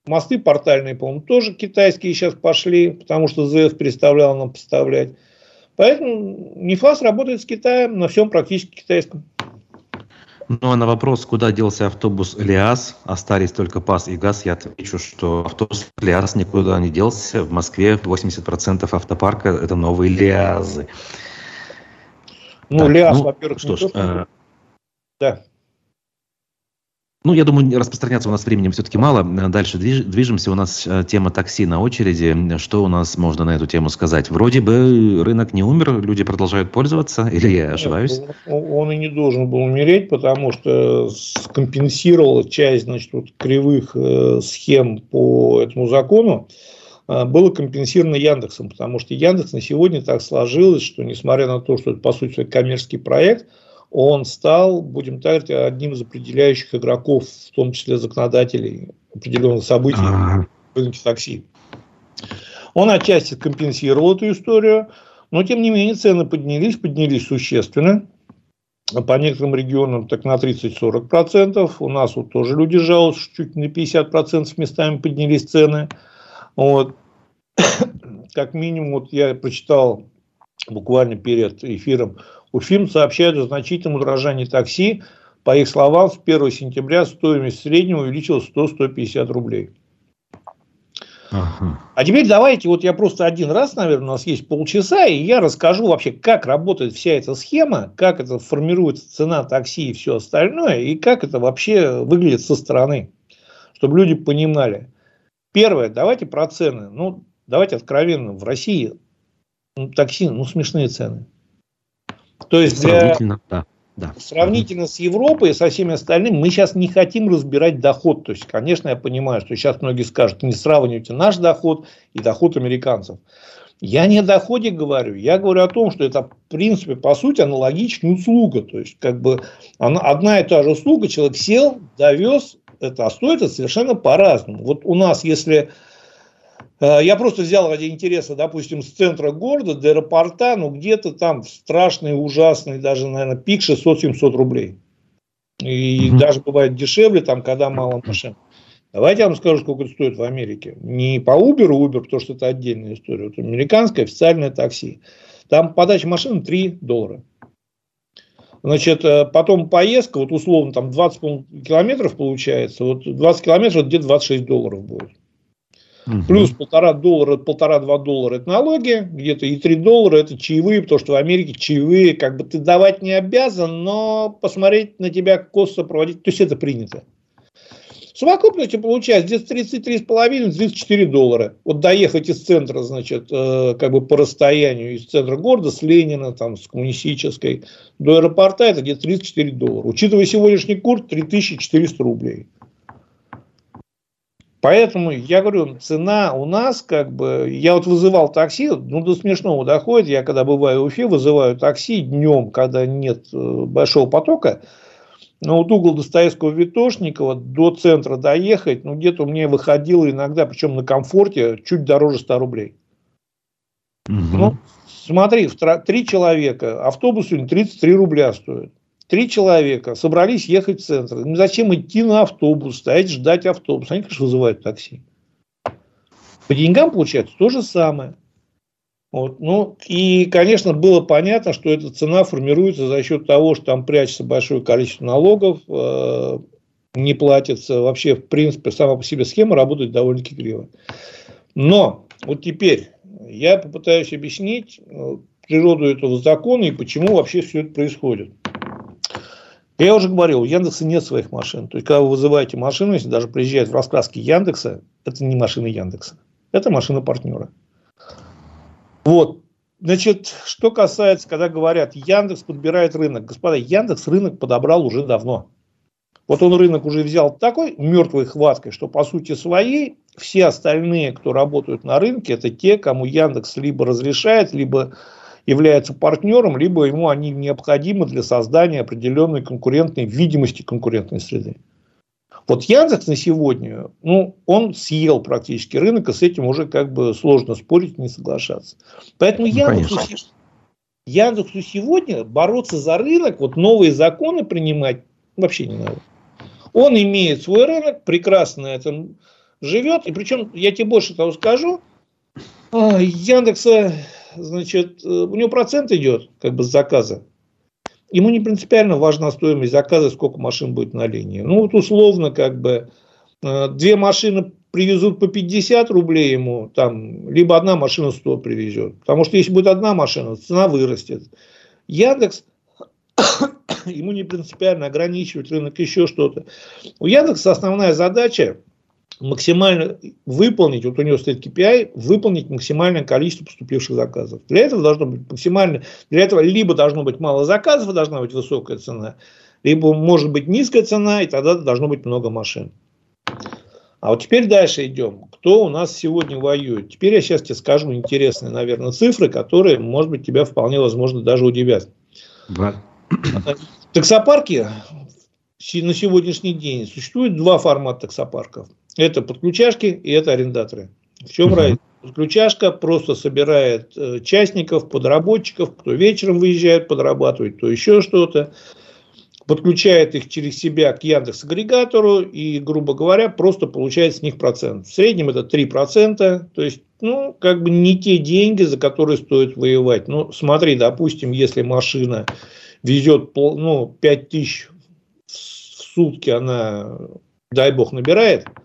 мосты портальные, по-моему, тоже китайские сейчас пошли, потому что ЗФ переставлял нам поставлять. Поэтому НИФАС работает с Китаем на всем практически китайском. Ну а на вопрос, куда делся автобус ЛиАЗ, остались только ПАС и ГАЗ, я отвечу, что автобус ЛиАЗ никуда не делся. В Москве 80% автопарка – это новые ЛиАЗы. Ну, так, ЛиАЗ, ну, во-первых, что ж, э... да. Ну, я думаю, распространяться у нас времени все-таки мало. Дальше движемся. У нас э, тема такси на очереди. Что у нас можно на эту тему сказать? Вроде бы рынок не умер, люди продолжают пользоваться, или я ошибаюсь? Нет, он и не должен был умереть, потому что скомпенсировал часть значит, вот, кривых э, схем по этому закону э, было компенсировано Яндексом, потому что Яндекс на сегодня так сложилось, что несмотря на то, что это по сути коммерческий проект, он стал, будем так говорить, одним из определяющих игроков, в том числе законодателей определенных событий в рынке такси. Он отчасти компенсировал эту историю, но тем не менее цены поднялись, поднялись существенно. По некоторым регионам так на 30-40%. У нас вот тоже люди жалуются, что чуть на 50% местами поднялись цены. Вот. [coughs] Как минимум, вот я прочитал буквально перед эфиром Уфим сообщают о значительном удорожании такси. По их словам, с 1 сентября стоимость среднего увеличилась 100-150 рублей. Ага. А теперь давайте, вот я просто один раз, наверное, у нас есть полчаса, и я расскажу вообще, как работает вся эта схема, как это формируется цена такси и все остальное, и как это вообще выглядит со стороны, чтобы люди понимали. Первое, давайте про цены. Ну, давайте откровенно, в России ну, такси, ну, смешные цены. То есть для, сравнительно, да, да. сравнительно с Европой и со всеми остальными мы сейчас не хотим разбирать доход. То есть, конечно, я понимаю, что сейчас многие скажут, не сравнивайте наш доход и доход американцев. Я не о доходе говорю, я говорю о том, что это, в принципе, по сути, аналогичная услуга. То есть, как бы она, одна и та же услуга, человек сел, довез, это, а стоит это совершенно по-разному. Вот у нас, если я просто взял ради интереса, допустим, с центра города до аэропорта, ну где-то там страшный, ужасный, даже, наверное, пик 600-700 рублей. И угу. даже бывает дешевле, там, когда мало машин. Давайте я вам скажу, сколько это стоит в Америке. Не по Uber, Uber, потому что это отдельная история. Вот американское официальное такси. Там подача машины 3 доллара. Значит, э, потом поездка, вот условно, там 20 километров получается, вот 20 километров где-то 26 долларов будет. Угу. Плюс полтора доллара, полтора-два доллара это налоги, где-то и три доллара это чаевые, потому что в Америке чаевые как бы ты давать не обязан, но посмотреть на тебя косо проводить, то есть это принято. В совокупности получается где-то 33,5-34 доллара. Вот доехать из центра, значит, э, как бы по расстоянию из центра города, с Ленина, там, с коммунистической, до аэропорта, это где-то 34 доллара. Учитывая сегодняшний курс, 3400 рублей. Поэтому я говорю, цена у нас как бы... Я вот вызывал такси, ну до смешного доходит. Я когда бываю в Уфе, вызываю такси днем, когда нет э, большого потока. Но вот угол Достоевского Витошникова до центра доехать, ну где-то у меня выходило иногда, причем на комфорте, чуть дороже 100 рублей. Угу. Ну, смотри, три человека, автобус сегодня 33 рубля стоит. Три человека собрались ехать в центр. Зачем идти на автобус, стоять, ждать автобус? Они, конечно, вызывают такси. По деньгам получается то же самое. Вот. Ну, и, конечно, было понятно, что эта цена формируется за счет того, что там прячется большое количество налогов, э, не платится. Вообще, в принципе, сама по себе схема работает довольно-таки криво. Но вот теперь я попытаюсь объяснить э, природу этого закона и почему вообще все это происходит. Я уже говорил, у Яндекса нет своих машин. То есть, когда вы вызываете машину, если даже приезжает в раскраске Яндекса, это не машина Яндекса. Это машина партнера. Вот. Значит, что касается, когда говорят, Яндекс подбирает рынок. Господа, Яндекс рынок подобрал уже давно. Вот он рынок уже взял такой мертвой хваткой, что по сути своей все остальные, кто работают на рынке, это те, кому Яндекс либо разрешает, либо является партнером, либо ему они необходимы для создания определенной конкурентной видимости конкурентной среды. Вот Яндекс на сегодня, ну, он съел практически рынок, и с этим уже как бы сложно спорить, не соглашаться. Поэтому ну, Яндексу, Яндексу сегодня бороться за рынок, вот новые законы принимать вообще не надо. Он имеет свой рынок, прекрасно на этом живет. И причем, я тебе больше того скажу, а, Яндекса значит, э, у него процент идет как бы с заказа. Ему не принципиально важна стоимость заказа, сколько машин будет на линии. Ну, вот условно, как бы, э, две машины привезут по 50 рублей ему, там, либо одна машина 100 привезет. Потому что если будет одна машина, цена вырастет. Яндекс, [coughs] ему не принципиально ограничивать рынок, еще что-то. У Яндекса основная задача максимально выполнить, вот у него стоит KPI, выполнить максимальное количество поступивших заказов. Для этого должно быть максимально, для этого либо должно быть мало заказов, должна быть высокая цена, либо может быть низкая цена, и тогда должно быть много машин. А вот теперь дальше идем. Кто у нас сегодня воюет? Теперь я сейчас тебе скажу интересные, наверное, цифры, которые, может быть, тебя вполне возможно даже удивят. Да. Таксопарки на сегодняшний день существует два формата таксопарков – это подключашки и это арендаторы. В чем разница? Подключашка просто собирает э, частников, подработчиков, кто вечером выезжает подрабатывать, то еще что-то. Подключает их через себя к Яндекс агрегатору и, грубо говоря, просто получает с них процент. В среднем это 3%, то есть, ну, как бы не те деньги, за которые стоит воевать. Ну, смотри, допустим, если машина везет, ну, 5 тысяч в сутки она, дай бог, набирает –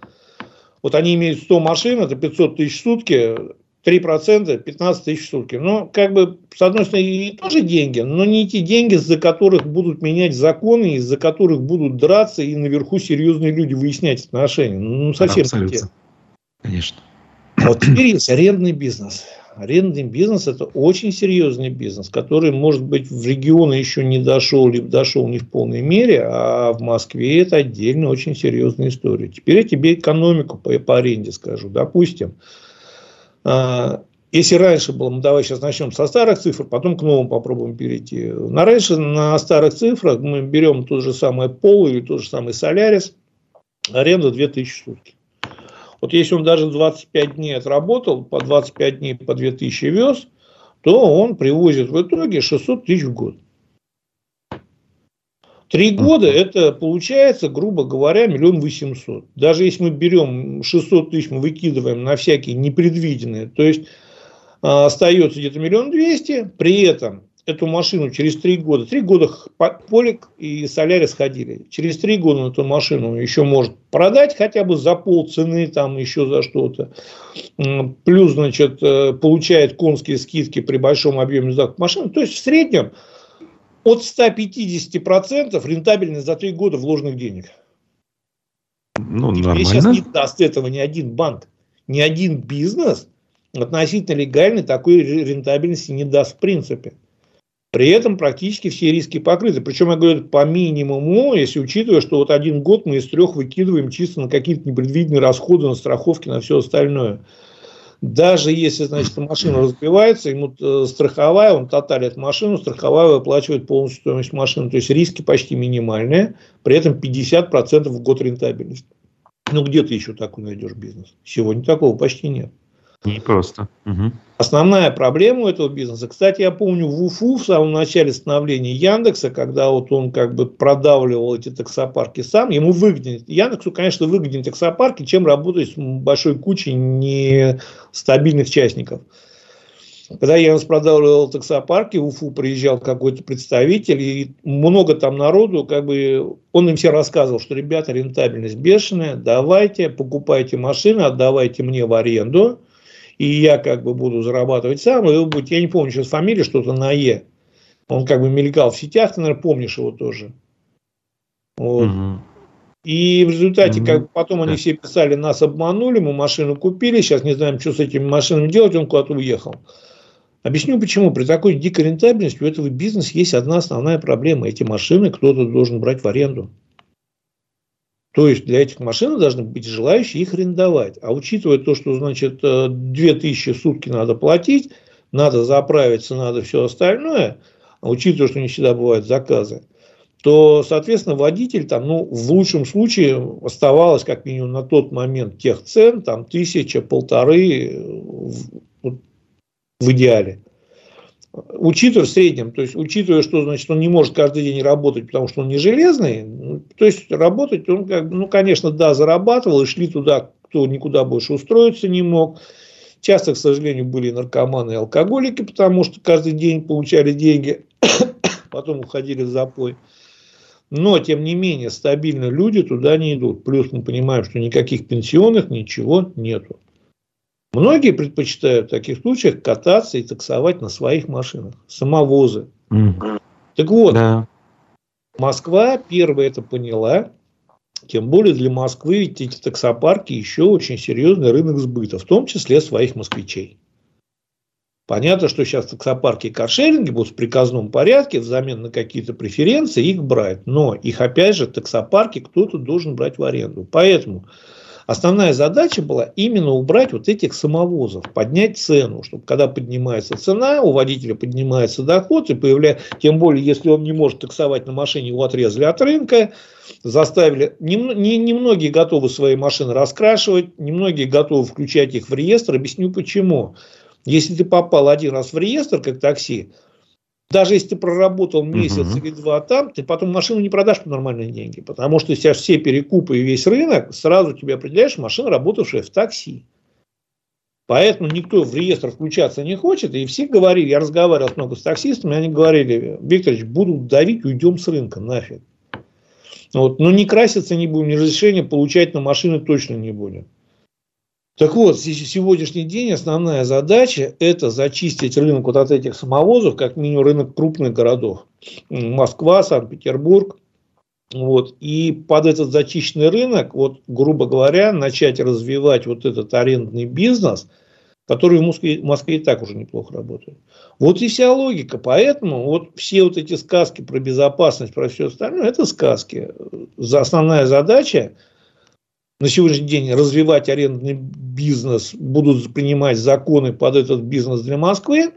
вот они имеют 100 машин, это 500 тысяч в сутки, 3% 15 тысяч в сутки. Ну, как бы, с одной стороны, и тоже деньги, но не те деньги, за которых будут менять законы, из-за которых будут драться, и наверху серьезные люди выяснять отношения. Ну, совсем Абсолютно. не те. Конечно. Вот теперь есть арендный бизнес. Арендный бизнес – это очень серьезный бизнес, который, может быть, в регионы еще не дошел, либо дошел не в полной мере, а в Москве это отдельно очень серьезная история. Теперь я тебе экономику по, по аренде скажу. Допустим, а, если раньше было, мы давай сейчас начнем со старых цифр, потом к новым попробуем перейти. На раньше на старых цифрах мы берем тот же самый Пол или тот же самый Солярис, аренда 2000 сутки. Вот если он даже 25 дней отработал, по 25 дней по 2000 вез, то он привозит в итоге 600 тысяч в год. Три года это получается, грубо говоря, миллион восемьсот. Даже если мы берем 600 тысяч, мы выкидываем на всякие непредвиденные, то есть а, остается где-то миллион двести, при этом эту машину через три года, три года Полик и Солярис ходили, через три года он эту машину еще может продать хотя бы за пол цены, там еще за что-то. Плюс, значит, э, получает конские скидки при большом объеме закупа машины. То есть, в среднем от 150% рентабельность за три года вложенных денег. Ну, и нормально. сейчас не даст этого ни один банк, ни один бизнес относительно легальный такой рентабельности не даст в принципе. При этом практически все риски покрыты. Причем я говорю по минимуму, если учитывая, что вот один год мы из трех выкидываем чисто на какие-то непредвиденные расходы, на страховки, на все остальное. Даже если, значит, машина разбивается, ему э, страховая, он тоталит машину, страховая выплачивает полностью стоимость машины. То есть риски почти минимальные, при этом 50% в год рентабельность. Ну, где ты еще такой найдешь бизнес? Сегодня такого почти нет. Не просто. Угу. Основная проблема у этого бизнеса, кстати, я помню в УФУ в самом начале становления Яндекса, когда вот он как бы продавливал эти таксопарки сам, ему выгоднее, Яндексу, конечно, выгоднее таксопарки, чем работать с большой кучей нестабильных частников. Когда я продавливал таксопарки, в Уфу приезжал какой-то представитель, и много там народу, как бы он им все рассказывал, что, ребята, рентабельность бешеная, давайте, покупайте машины, отдавайте мне в аренду, и я как бы буду зарабатывать сам, и вы будете, я не помню сейчас фамилия, что-то на Е. Он как бы мелькал в сетях, ты, наверное, помнишь его тоже. Вот. Угу. И в результате, угу. как потом они все писали, нас обманули, мы машину купили, сейчас не знаем, что с этими машинами делать, он куда-то уехал. Объясню почему. При такой дикой рентабельности у этого бизнеса есть одна основная проблема. Эти машины кто-то должен брать в аренду. То есть для этих машин должны быть желающие их арендовать. А учитывая то, что значит 2000 в сутки надо платить, надо заправиться, надо все остальное, а учитывая, что не всегда бывают заказы, то, соответственно, водитель там, ну, в лучшем случае оставалось как минимум на тот момент тех цен, там, тысяча, полторы в, в идеале учитывая в среднем, то есть учитывая, что значит он не может каждый день работать, потому что он не железный, ну, то есть работать он как ну конечно да зарабатывал и шли туда, кто никуда больше устроиться не мог. Часто, к сожалению, были наркоманы и алкоголики, потому что каждый день получали деньги, [coughs] потом уходили в запой. Но, тем не менее, стабильно люди туда не идут. Плюс мы понимаем, что никаких пенсионных ничего нету. Многие предпочитают в таких случаях кататься и таксовать на своих машинах. Самовозы. Mm. Так вот, да. Москва первая это поняла. Тем более для Москвы ведь эти таксопарки еще очень серьезный рынок сбыта, в том числе своих москвичей. Понятно, что сейчас таксопарки и каршеринги будут в приказном порядке взамен на какие-то преференции их брать. Но их опять же таксопарки кто-то должен брать в аренду. Поэтому Основная задача была именно убрать вот этих самовозов, поднять цену, чтобы когда поднимается цена, у водителя поднимается доход, и появляется, тем более, если он не может таксовать на машине, его отрезали от рынка, заставили, немногие не, не, не готовы свои машины раскрашивать, немногие готовы включать их в реестр, объясню почему. Если ты попал один раз в реестр как такси, даже если ты проработал месяц угу. или два там, ты потом машину не продашь по нормальные деньги. Потому что сейчас все перекупы и весь рынок, сразу тебе определяешь машина, работавшая в такси. Поэтому никто в реестр включаться не хочет. И все говорили, я разговаривал много с таксистами, они говорили, Викторович, будут давить, уйдем с рынка, нафиг. Вот. Но не краситься не будем, ни разрешения получать на машины точно не будем. Так вот, сегодняшний день основная задача – это зачистить рынок вот от этих самовозов, как минимум рынок крупных городов. Москва, Санкт-Петербург. Вот. И под этот зачищенный рынок, вот, грубо говоря, начать развивать вот этот арендный бизнес, который в Москве, в Москве и так уже неплохо работает. Вот и вся логика. Поэтому вот все вот эти сказки про безопасность, про все остальное – это сказки. Основная задача на сегодняшний день развивать арендный бизнес, будут принимать законы под этот бизнес для Москвы.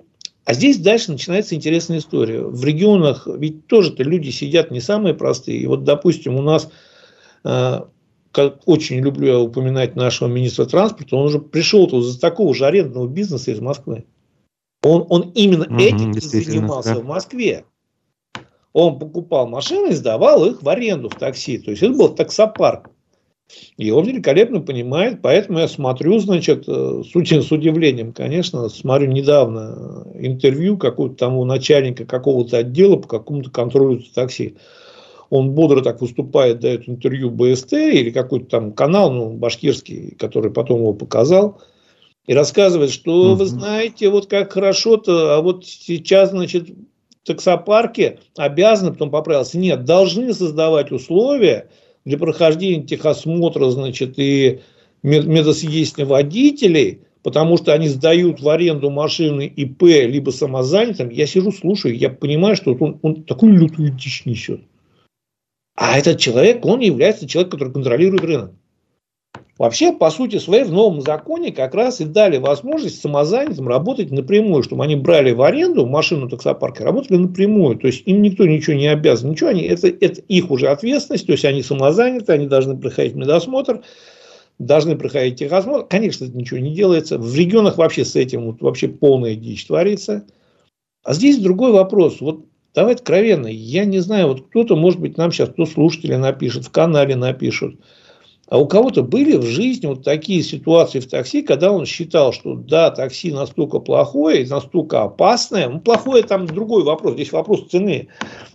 А здесь дальше начинается интересная история. В регионах ведь тоже-то люди сидят не самые простые. И вот, допустим, у нас, э, как очень люблю я упоминать нашего министра транспорта, он уже пришел тут из такого же арендного бизнеса из Москвы. Он, он именно угу, этим занимался да. в Москве. Он покупал машины и сдавал их в аренду в такси. То есть это был таксопарк. И он великолепно понимает, поэтому я смотрю, значит, э, с, с удивлением, конечно, смотрю недавно интервью какого-то там у начальника какого-то отдела по какому-то контролю такси. Он бодро так выступает, дает интервью БСТ или какой-то там канал, ну, башкирский, который потом его показал, и рассказывает, что, вы знаете, вот как хорошо-то, а вот сейчас, значит, таксопарки обязаны, потом поправился, нет, должны создавать условия для прохождения техосмотра, значит, и медосвидетельствия водителей, потому что они сдают в аренду машины ИП либо самозанятым, я сижу, слушаю, я понимаю, что он, он такую лютую дичь несет. А этот человек, он является человеком, который контролирует рынок. Вообще, по сути своей, в новом законе как раз и дали возможность самозанятым работать напрямую, чтобы они брали в аренду машину таксопарка, работали напрямую. То есть им никто ничего не обязан. Ничего, они, это, это их уже ответственность, то есть они самозаняты, они должны проходить медосмотр, должны проходить техосмотр. Конечно, это ничего не делается. В регионах вообще с этим вот, вообще полная дичь творится. А здесь другой вопрос. Вот давай откровенно, я не знаю, вот кто-то, может быть, нам сейчас, кто слушатели напишет, в канале напишут – а у кого-то были в жизни вот такие ситуации в такси, когда он считал, что да, такси настолько плохое, настолько опасное. Ну, плохое там другой вопрос. Здесь вопрос цены.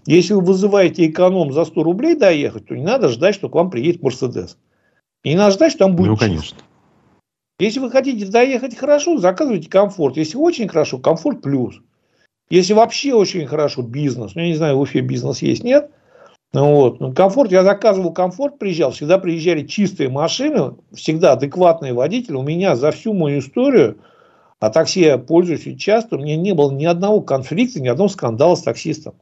Если вы вызываете эконом за 100 рублей доехать, то не надо ждать, что к вам приедет Мерседес. И не надо ждать, что там будет Ну, конечно. Если вы хотите доехать хорошо, заказывайте комфорт. Если очень хорошо, комфорт плюс. Если вообще очень хорошо, бизнес. Ну, я не знаю, в Уфе бизнес есть, нет – вот. Ну, комфорт, я заказывал комфорт, приезжал, всегда приезжали чистые машины, всегда адекватные водители. У меня за всю мою историю, а такси я пользуюсь и часто, у меня не было ни одного конфликта, ни одного скандала с таксистом.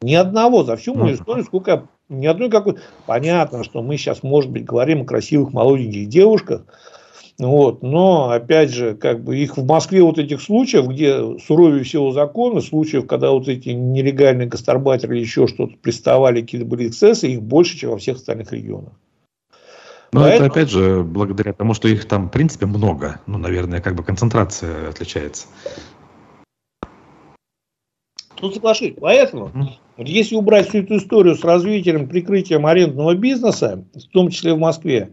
Ни одного за всю мою историю, сколько я, ни одной какой... Понятно, что мы сейчас, может быть, говорим о красивых молоденьких девушках, вот. Но, опять же, как бы их в Москве вот этих случаев, где суровее всего законы, случаев, когда вот эти нелегальные гастарбайтеры или еще что-то приставали, какие-то были эксцессы, их больше, чем во всех остальных регионах. Но Поэтому... это, опять же, благодаря тому, что их там, в принципе, много. Ну, наверное, как бы концентрация отличается. Тут соглашусь. Поэтому, вот если убрать всю эту историю с развитием, прикрытием арендного бизнеса, в том числе в Москве,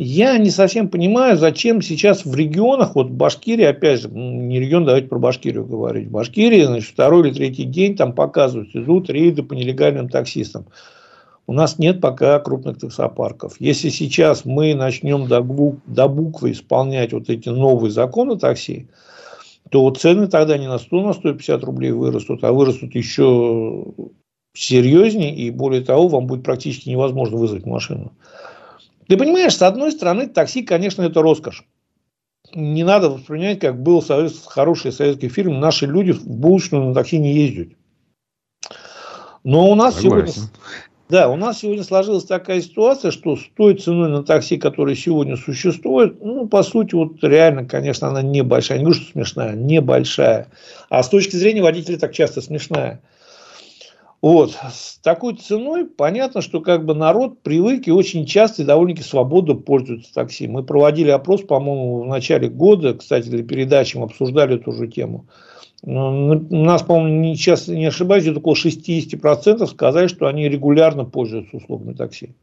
я не совсем понимаю, зачем сейчас в регионах, вот Башкирия, опять же, не регион, давайте про Башкирию говорить. В Башкирии, значит, второй или третий день там показывают, идут рейды по нелегальным таксистам. У нас нет пока крупных таксопарков. Если сейчас мы начнем до, до буквы исполнять вот эти новые законы такси, то цены тогда не на 100, на 150 рублей вырастут, а вырастут еще серьезнее, и более того, вам будет практически невозможно вызвать машину. Ты понимаешь, с одной стороны, такси, конечно, это роскошь. Не надо воспринимать, как был хороший советский фильм, наши люди в булочную на такси не ездят. Но у нас Согласен. сегодня... Да, у нас сегодня сложилась такая ситуация, что с той ценой на такси, которая сегодня существует, ну, по сути, вот реально, конечно, она небольшая. Не говорю, что смешная, небольшая. А с точки зрения водителя так часто смешная. Вот. С такой ценой понятно, что как бы народ привык и очень часто и довольно-таки свободно пользуется такси. Мы проводили опрос, по-моему, в начале года, кстати, для передачи мы обсуждали эту же тему. Ну, у нас, по-моему, сейчас не ошибаюсь, около 60% сказали, что они регулярно пользуются услугами такси.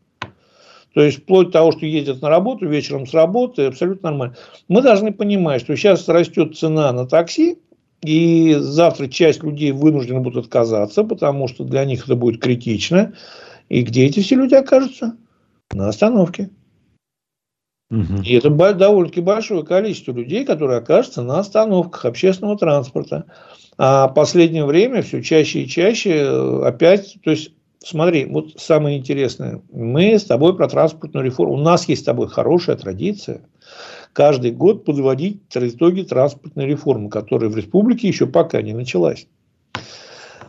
То есть, вплоть до того, что ездят на работу, вечером с работы, абсолютно нормально. Мы должны понимать, что сейчас растет цена на такси, и завтра часть людей вынуждены будут отказаться, потому что для них это будет критично. И где эти все люди окажутся? На остановке. Угу. И это довольно-таки большое количество людей, которые окажутся на остановках общественного транспорта. А в последнее время все чаще и чаще э, опять, то есть смотри, вот самое интересное, мы с тобой про транспортную реформу, у нас есть с тобой хорошая традиция – каждый год подводить итоги транспортной реформы, которая в республике еще пока не началась.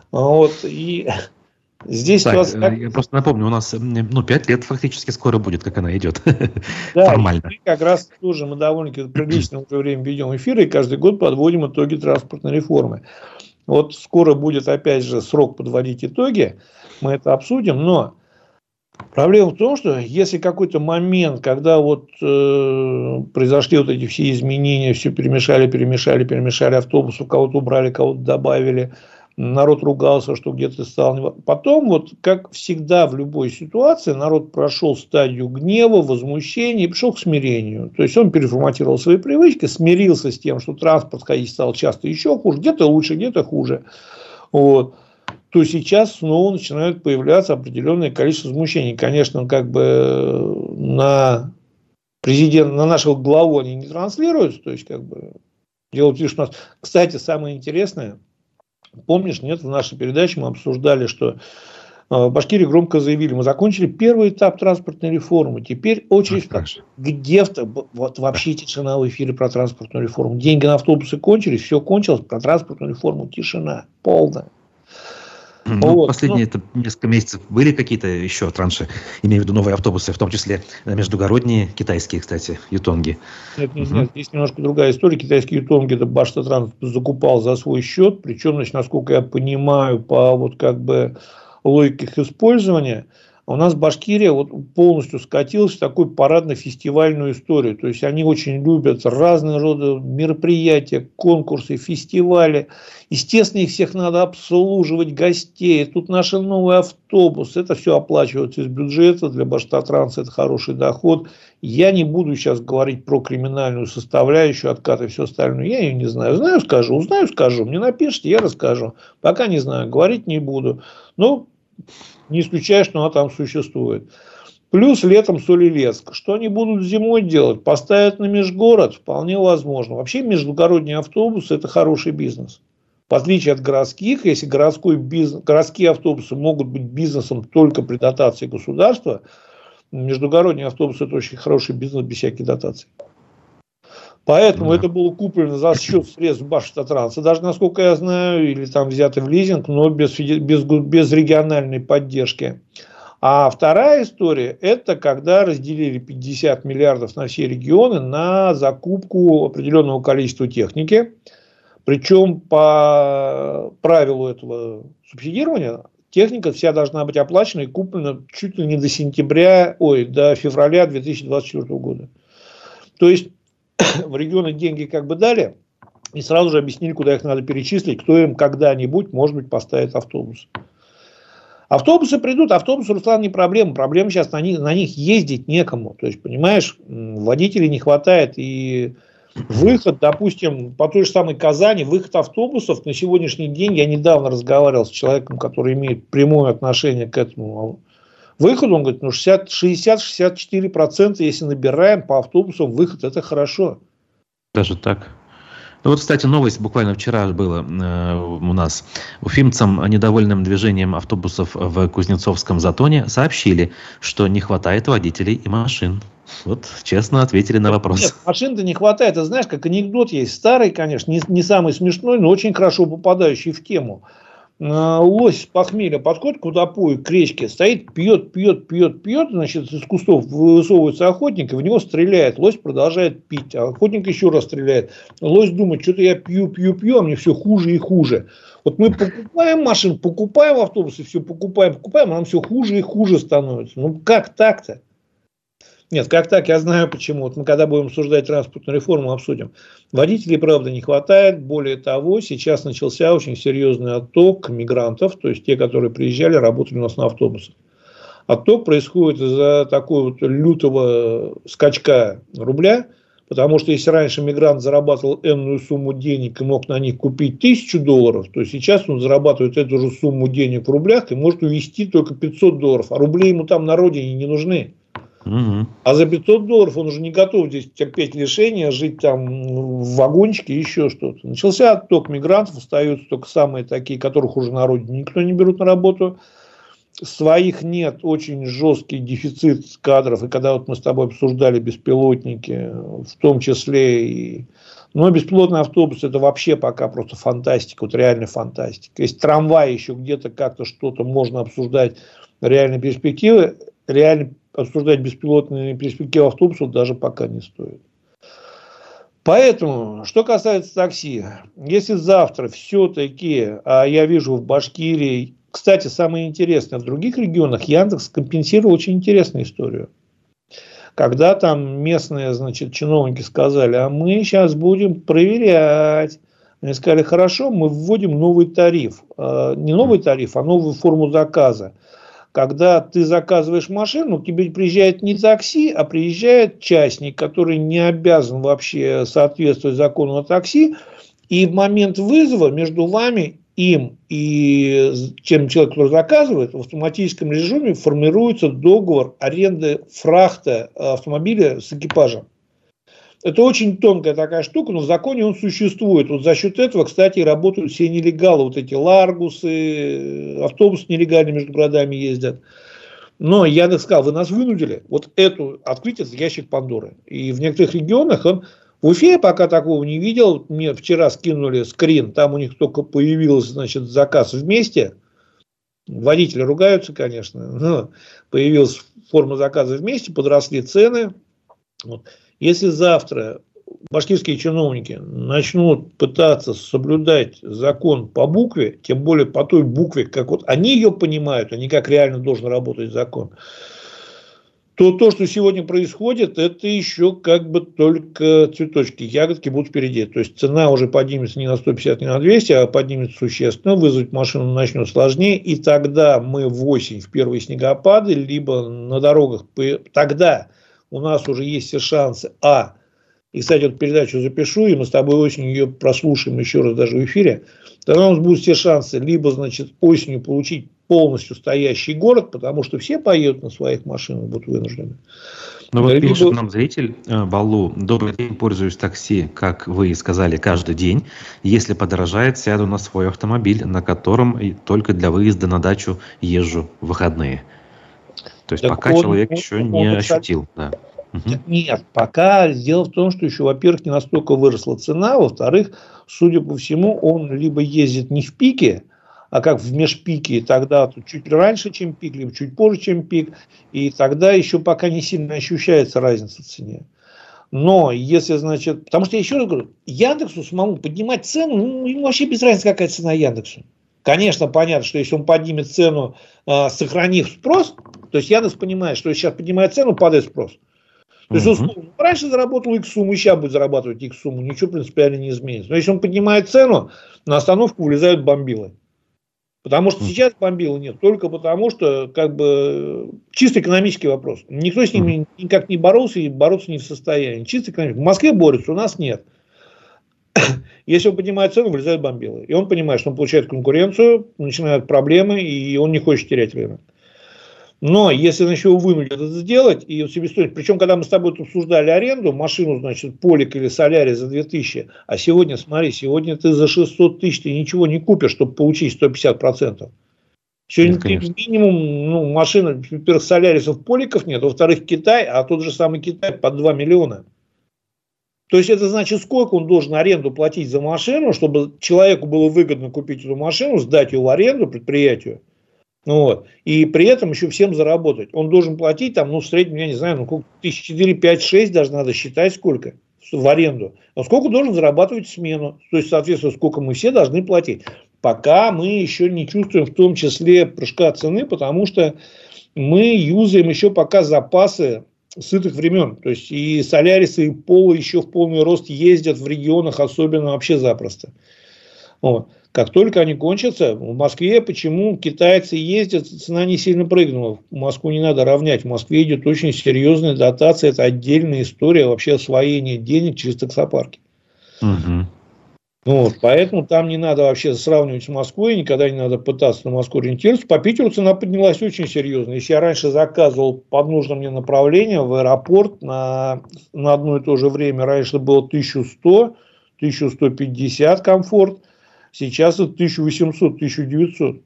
Вот, и Здесь так, вас... Э, я просто напомню, у нас ну, 5 лет фактически скоро будет, как она идет. [laughs] Да, Формально. Мы как раз тоже мы довольно-таки приличное уже время ведем эфиры и каждый год подводим итоги транспортной реформы. Вот скоро будет опять же срок подводить итоги, мы это обсудим, но Проблема в том, что если какой-то момент, когда вот э, произошли вот эти все изменения, все перемешали, перемешали, перемешали автобус, у кого-то убрали, кого-то добавили, народ ругался, что где-то стал... Потом, вот как всегда в любой ситуации, народ прошел стадию гнева, возмущения и пришел к смирению. То есть, он переформатировал свои привычки, смирился с тем, что транспорт ходить стал часто еще хуже, где-то лучше, где-то хуже. Вот то сейчас снова начинают появляться определенное количество возмущений. Конечно, как бы на президент, на нашего главу они не транслируются, то есть как бы делают лишь нас. Кстати, самое интересное, Помнишь, нет, в нашей передаче мы обсуждали, что э, в Башкирии громко заявили, мы закончили первый этап транспортной реформы. Теперь очередь а где-то, вот вообще тишина в эфире про транспортную реформу. Деньги на автобусы кончились, все кончилось, про транспортную реформу тишина полная. Ну, вот. Последние ну, это несколько месяцев были какие-то еще транши, имею в виду новые автобусы, в том числе э, междугородние, китайские, кстати, ютонги. Нет, нет, угу. нет, здесь немножко другая история. Китайские ютонги это Баштатранс закупал за свой счет, причем, значит, насколько я понимаю, по вот как бы логике их использования – у нас Башкирия вот полностью скатилась в такую парадно-фестивальную историю. То есть они очень любят разные роды мероприятия, конкурсы, фестивали. Естественно, их всех надо обслуживать, гостей. Тут наши новые автобусы. Это все оплачивается из бюджета. Для Баштатранса это хороший доход. Я не буду сейчас говорить про криминальную составляющую, откаты и все остальное. Я ее не знаю. Знаю, скажу. Узнаю, скажу. Мне напишите, я расскажу. Пока не знаю, говорить не буду. Но не исключаю, что она там существует. Плюс летом Солилецк. Что они будут зимой делать? Поставят на межгород? Вполне возможно. Вообще междугородние автобусы – это хороший бизнес. В отличие от городских, если городской бизнес, городские автобусы могут быть бизнесом только при дотации государства, междугородние автобусы – это очень хороший бизнес без всяких дотаций. Поэтому да. это было куплено за счет средств Башштатранса, даже, насколько я знаю, или там взято в лизинг, но без, без, без региональной поддержки. А вторая история – это когда разделили 50 миллиардов на все регионы на закупку определенного количества техники. Причем по правилу этого субсидирования техника вся должна быть оплачена и куплена чуть ли не до сентября, ой, до февраля 2024 года. То есть [coughs] в регионы деньги как бы дали, и сразу же объяснили, куда их надо перечислить, кто им когда-нибудь, может быть, поставит автобус. Автобусы придут, автобусы, Руслан, не проблема. Проблема сейчас на них, на них ездить некому. То есть, понимаешь, водителей не хватает. И выход, допустим, по той же самой Казани, выход автобусов на сегодняшний день, я недавно разговаривал с человеком, который имеет прямое отношение к этому выходу, он говорит, ну 60-64%, если набираем по автобусам выход, это хорошо. Даже так? Ну вот, кстати, новость буквально вчера была э, у нас. Уфимцам, недовольным движением автобусов в Кузнецовском затоне, сообщили, что не хватает водителей и машин. Вот честно ответили на вопрос. Нет, машин-то не хватает. Ты знаешь, как анекдот есть. Старый, конечно, не, не самый смешной, но очень хорошо попадающий в тему. Э, лось с похмелья подходит к водопою, к речке, стоит, пьет, пьет, пьет, пьет, значит, из кустов высовывается охотник, и в него стреляет. Лось продолжает пить, а охотник еще раз стреляет. Лось думает, что-то я пью, пью, пью, а мне все хуже и хуже. Вот мы покупаем машин, покупаем автобусы, все покупаем, покупаем, а нам все хуже и хуже становится. Ну, как так-то? Нет, как так, я знаю почему. Вот мы когда будем обсуждать транспортную реформу, обсудим. Водителей, правда, не хватает. Более того, сейчас начался очень серьезный отток мигрантов, то есть те, которые приезжали, работали у нас на автобусах. Отток происходит из-за такой вот лютого скачка рубля, потому что если раньше мигрант зарабатывал энную сумму денег и мог на них купить тысячу долларов, то сейчас он зарабатывает эту же сумму денег в рублях и может увезти только 500 долларов, а рубли ему там на родине не нужны. А за 500 долларов он уже не готов здесь терпеть лишения, жить там в вагончике, еще что-то. Начался отток мигрантов, остаются только самые такие, которых уже на родине никто не берут на работу. Своих нет, очень жесткий дефицит кадров. И когда вот мы с тобой обсуждали беспилотники, в том числе и но беспилотный автобус это вообще пока просто фантастика, вот реально фантастика. Если трамвай еще где-то как-то что-то можно обсуждать реальной перспективы, реально обсуждать беспилотные перспективы автобусов даже пока не стоит. Поэтому, что касается такси, если завтра все-таки, а я вижу в Башкирии, кстати, самое интересное, в других регионах Яндекс компенсировал очень интересную историю. Когда там местные, значит, чиновники сказали, а мы сейчас будем проверять, Они сказали, хорошо, мы вводим новый тариф. Э, не новый тариф, а новую форму заказа. Когда ты заказываешь машину, к тебе приезжает не такси, а приезжает частник, который не обязан вообще соответствовать закону о такси. И в момент вызова между вами им и тем человеком, который заказывает, в автоматическом режиме формируется договор аренды фрахта автомобиля с экипажем. Это очень тонкая такая штука, но в законе он существует. Вот за счет этого, кстати, работают все нелегалы, вот эти ларгусы, автобусы нелегально между городами ездят. Но я так сказал, вы нас вынудили вот эту открыть этот ящик Пандоры. И в некоторых регионах он в Уфе я пока такого не видел. Мне вчера скинули скрин, там у них только появился значит, заказ вместе. Водители ругаются, конечно, но появилась форма заказа вместе, подросли цены. Вот. Если завтра башкирские чиновники начнут пытаться соблюдать закон по букве, тем более по той букве, как вот они ее понимают, а не как реально должен работать закон, то то, что сегодня происходит, это еще как бы только цветочки. Ягодки будут впереди. То есть цена уже поднимется не на 150, не на 200, а поднимется существенно. Вызвать машину начнет сложнее. И тогда мы в осень, в первые снегопады, либо на дорогах, тогда у нас уже есть все шансы, а, и, кстати, эту передачу запишу, и мы с тобой осенью ее прослушаем еще раз даже в эфире, тогда у нас будут все шансы либо, значит, осенью получить полностью стоящий город, потому что все поедут на своих машинах, будут вынуждены. Ну вот либо... пишет нам зритель э, Балу, добрый день, пользуюсь такси, как вы и сказали, каждый день. Если подорожает, сяду на свой автомобиль, на котором только для выезда на дачу езжу в выходные. То есть так пока он, человек он, еще он, не он, ощутил. Да. Нет, пока дело в том, что еще, во-первых, не настолько выросла цена, во-вторых, судя по всему, он либо ездит не в пике, а как в межпике, тогда чуть раньше, чем пик, либо чуть позже, чем пик, и тогда еще пока не сильно ощущается разница в цене. Но если, значит, потому что я еще раз говорю, Яндексу самому поднимать цену, ну, ему вообще без разницы, какая цена Яндексу. Конечно, понятно, что если он поднимет цену, э, сохранив спрос, то есть Яндекс понимает, что сейчас поднимает цену, падает спрос. То есть, условно, раньше заработал X сумму, сейчас будет зарабатывать X сумму, ничего принципиально не изменится. Но если он поднимает цену, на остановку вылезают бомбилы. Потому что сейчас бомбилы нет, только потому что как бы чисто экономический вопрос. Никто с ними никак не боролся и бороться не в состоянии. Чисто экономический. В Москве борются, у нас нет. [coughs] Если он поднимает цену, вылезают бомбилы. И он понимает, что он получает конкуренцию, начинают проблемы, и он не хочет терять рынок. Но если он еще вынудит это сделать, и себестоимость, причем когда мы с тобой обсуждали аренду, машину, значит, Полик или Соляри за 2000, а сегодня, смотри, сегодня ты за 600 тысяч ты ничего не купишь, чтобы получить 150%. Сегодня Нет, минимум, ну, машина, во-первых, Солярисов, Поликов нет, во-вторых, Китай, а тот же самый Китай под 2 миллиона. То есть это значит, сколько он должен аренду платить за машину, чтобы человеку было выгодно купить эту машину, сдать ее в аренду предприятию, ну вот. И при этом еще всем заработать. Он должен платить там, ну, в среднем, я не знаю, ну, тысяч четыре, пять, шесть даже надо считать сколько в аренду. А сколько должен зарабатывать смену. То есть, соответственно, сколько мы все должны платить. Пока мы еще не чувствуем в том числе прыжка цены, потому что мы юзаем еще пока запасы сытых времен. То есть и солярисы, и полы еще в полный рост ездят в регионах, особенно вообще запросто. Вот. Как только они кончатся, в Москве почему китайцы ездят, цена не сильно прыгнула. Москву не надо равнять. В Москве идет очень серьезная дотация. Это отдельная история вообще освоения денег через таксопарки. Угу. Вот, поэтому там не надо вообще сравнивать с Москвой, никогда не надо пытаться на Москву ориентироваться. По Питеру цена поднялась очень серьезно. Если я раньше заказывал под нужным мне направлением в аэропорт на, на одно и то же время, раньше было 1100, 1150 комфорт, Сейчас это 1800-1900.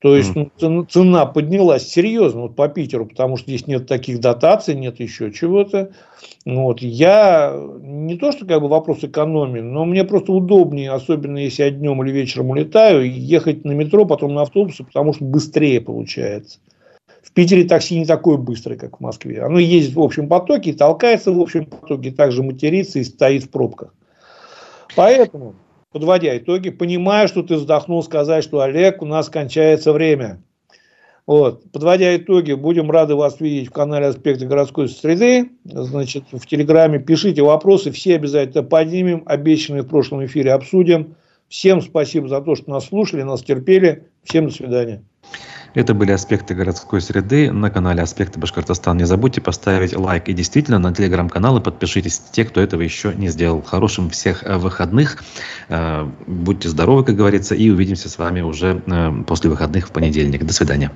То есть ну, цена поднялась серьезно вот по Питеру, потому что здесь нет таких дотаций, нет еще чего-то. Вот. Я не то, что как бы вопрос экономии, но мне просто удобнее, особенно если я днем или вечером улетаю, ехать на метро, потом на автобусы, потому что быстрее получается. В Питере такси не такое быстрое, как в Москве. Оно ездит в общем потоке, толкается в общем потоке, также матерится и стоит в пробках. Поэтому подводя итоги, понимаю, что ты вздохнул сказать, что Олег, у нас кончается время. Вот. Подводя итоги, будем рады вас видеть в канале «Аспекты городской среды». Значит, в Телеграме пишите вопросы, все обязательно поднимем, обещанные в прошлом эфире обсудим. Всем спасибо за то, что нас слушали, нас терпели. Всем до свидания. Это были аспекты городской среды на канале «Аспекты Башкортостан». Не забудьте поставить лайк. И действительно, на телеграм-каналы подпишитесь, те, кто этого еще не сделал. Хорошим всех э, выходных. Э, будьте здоровы, как говорится, и увидимся с вами уже э, после выходных в понедельник. До свидания.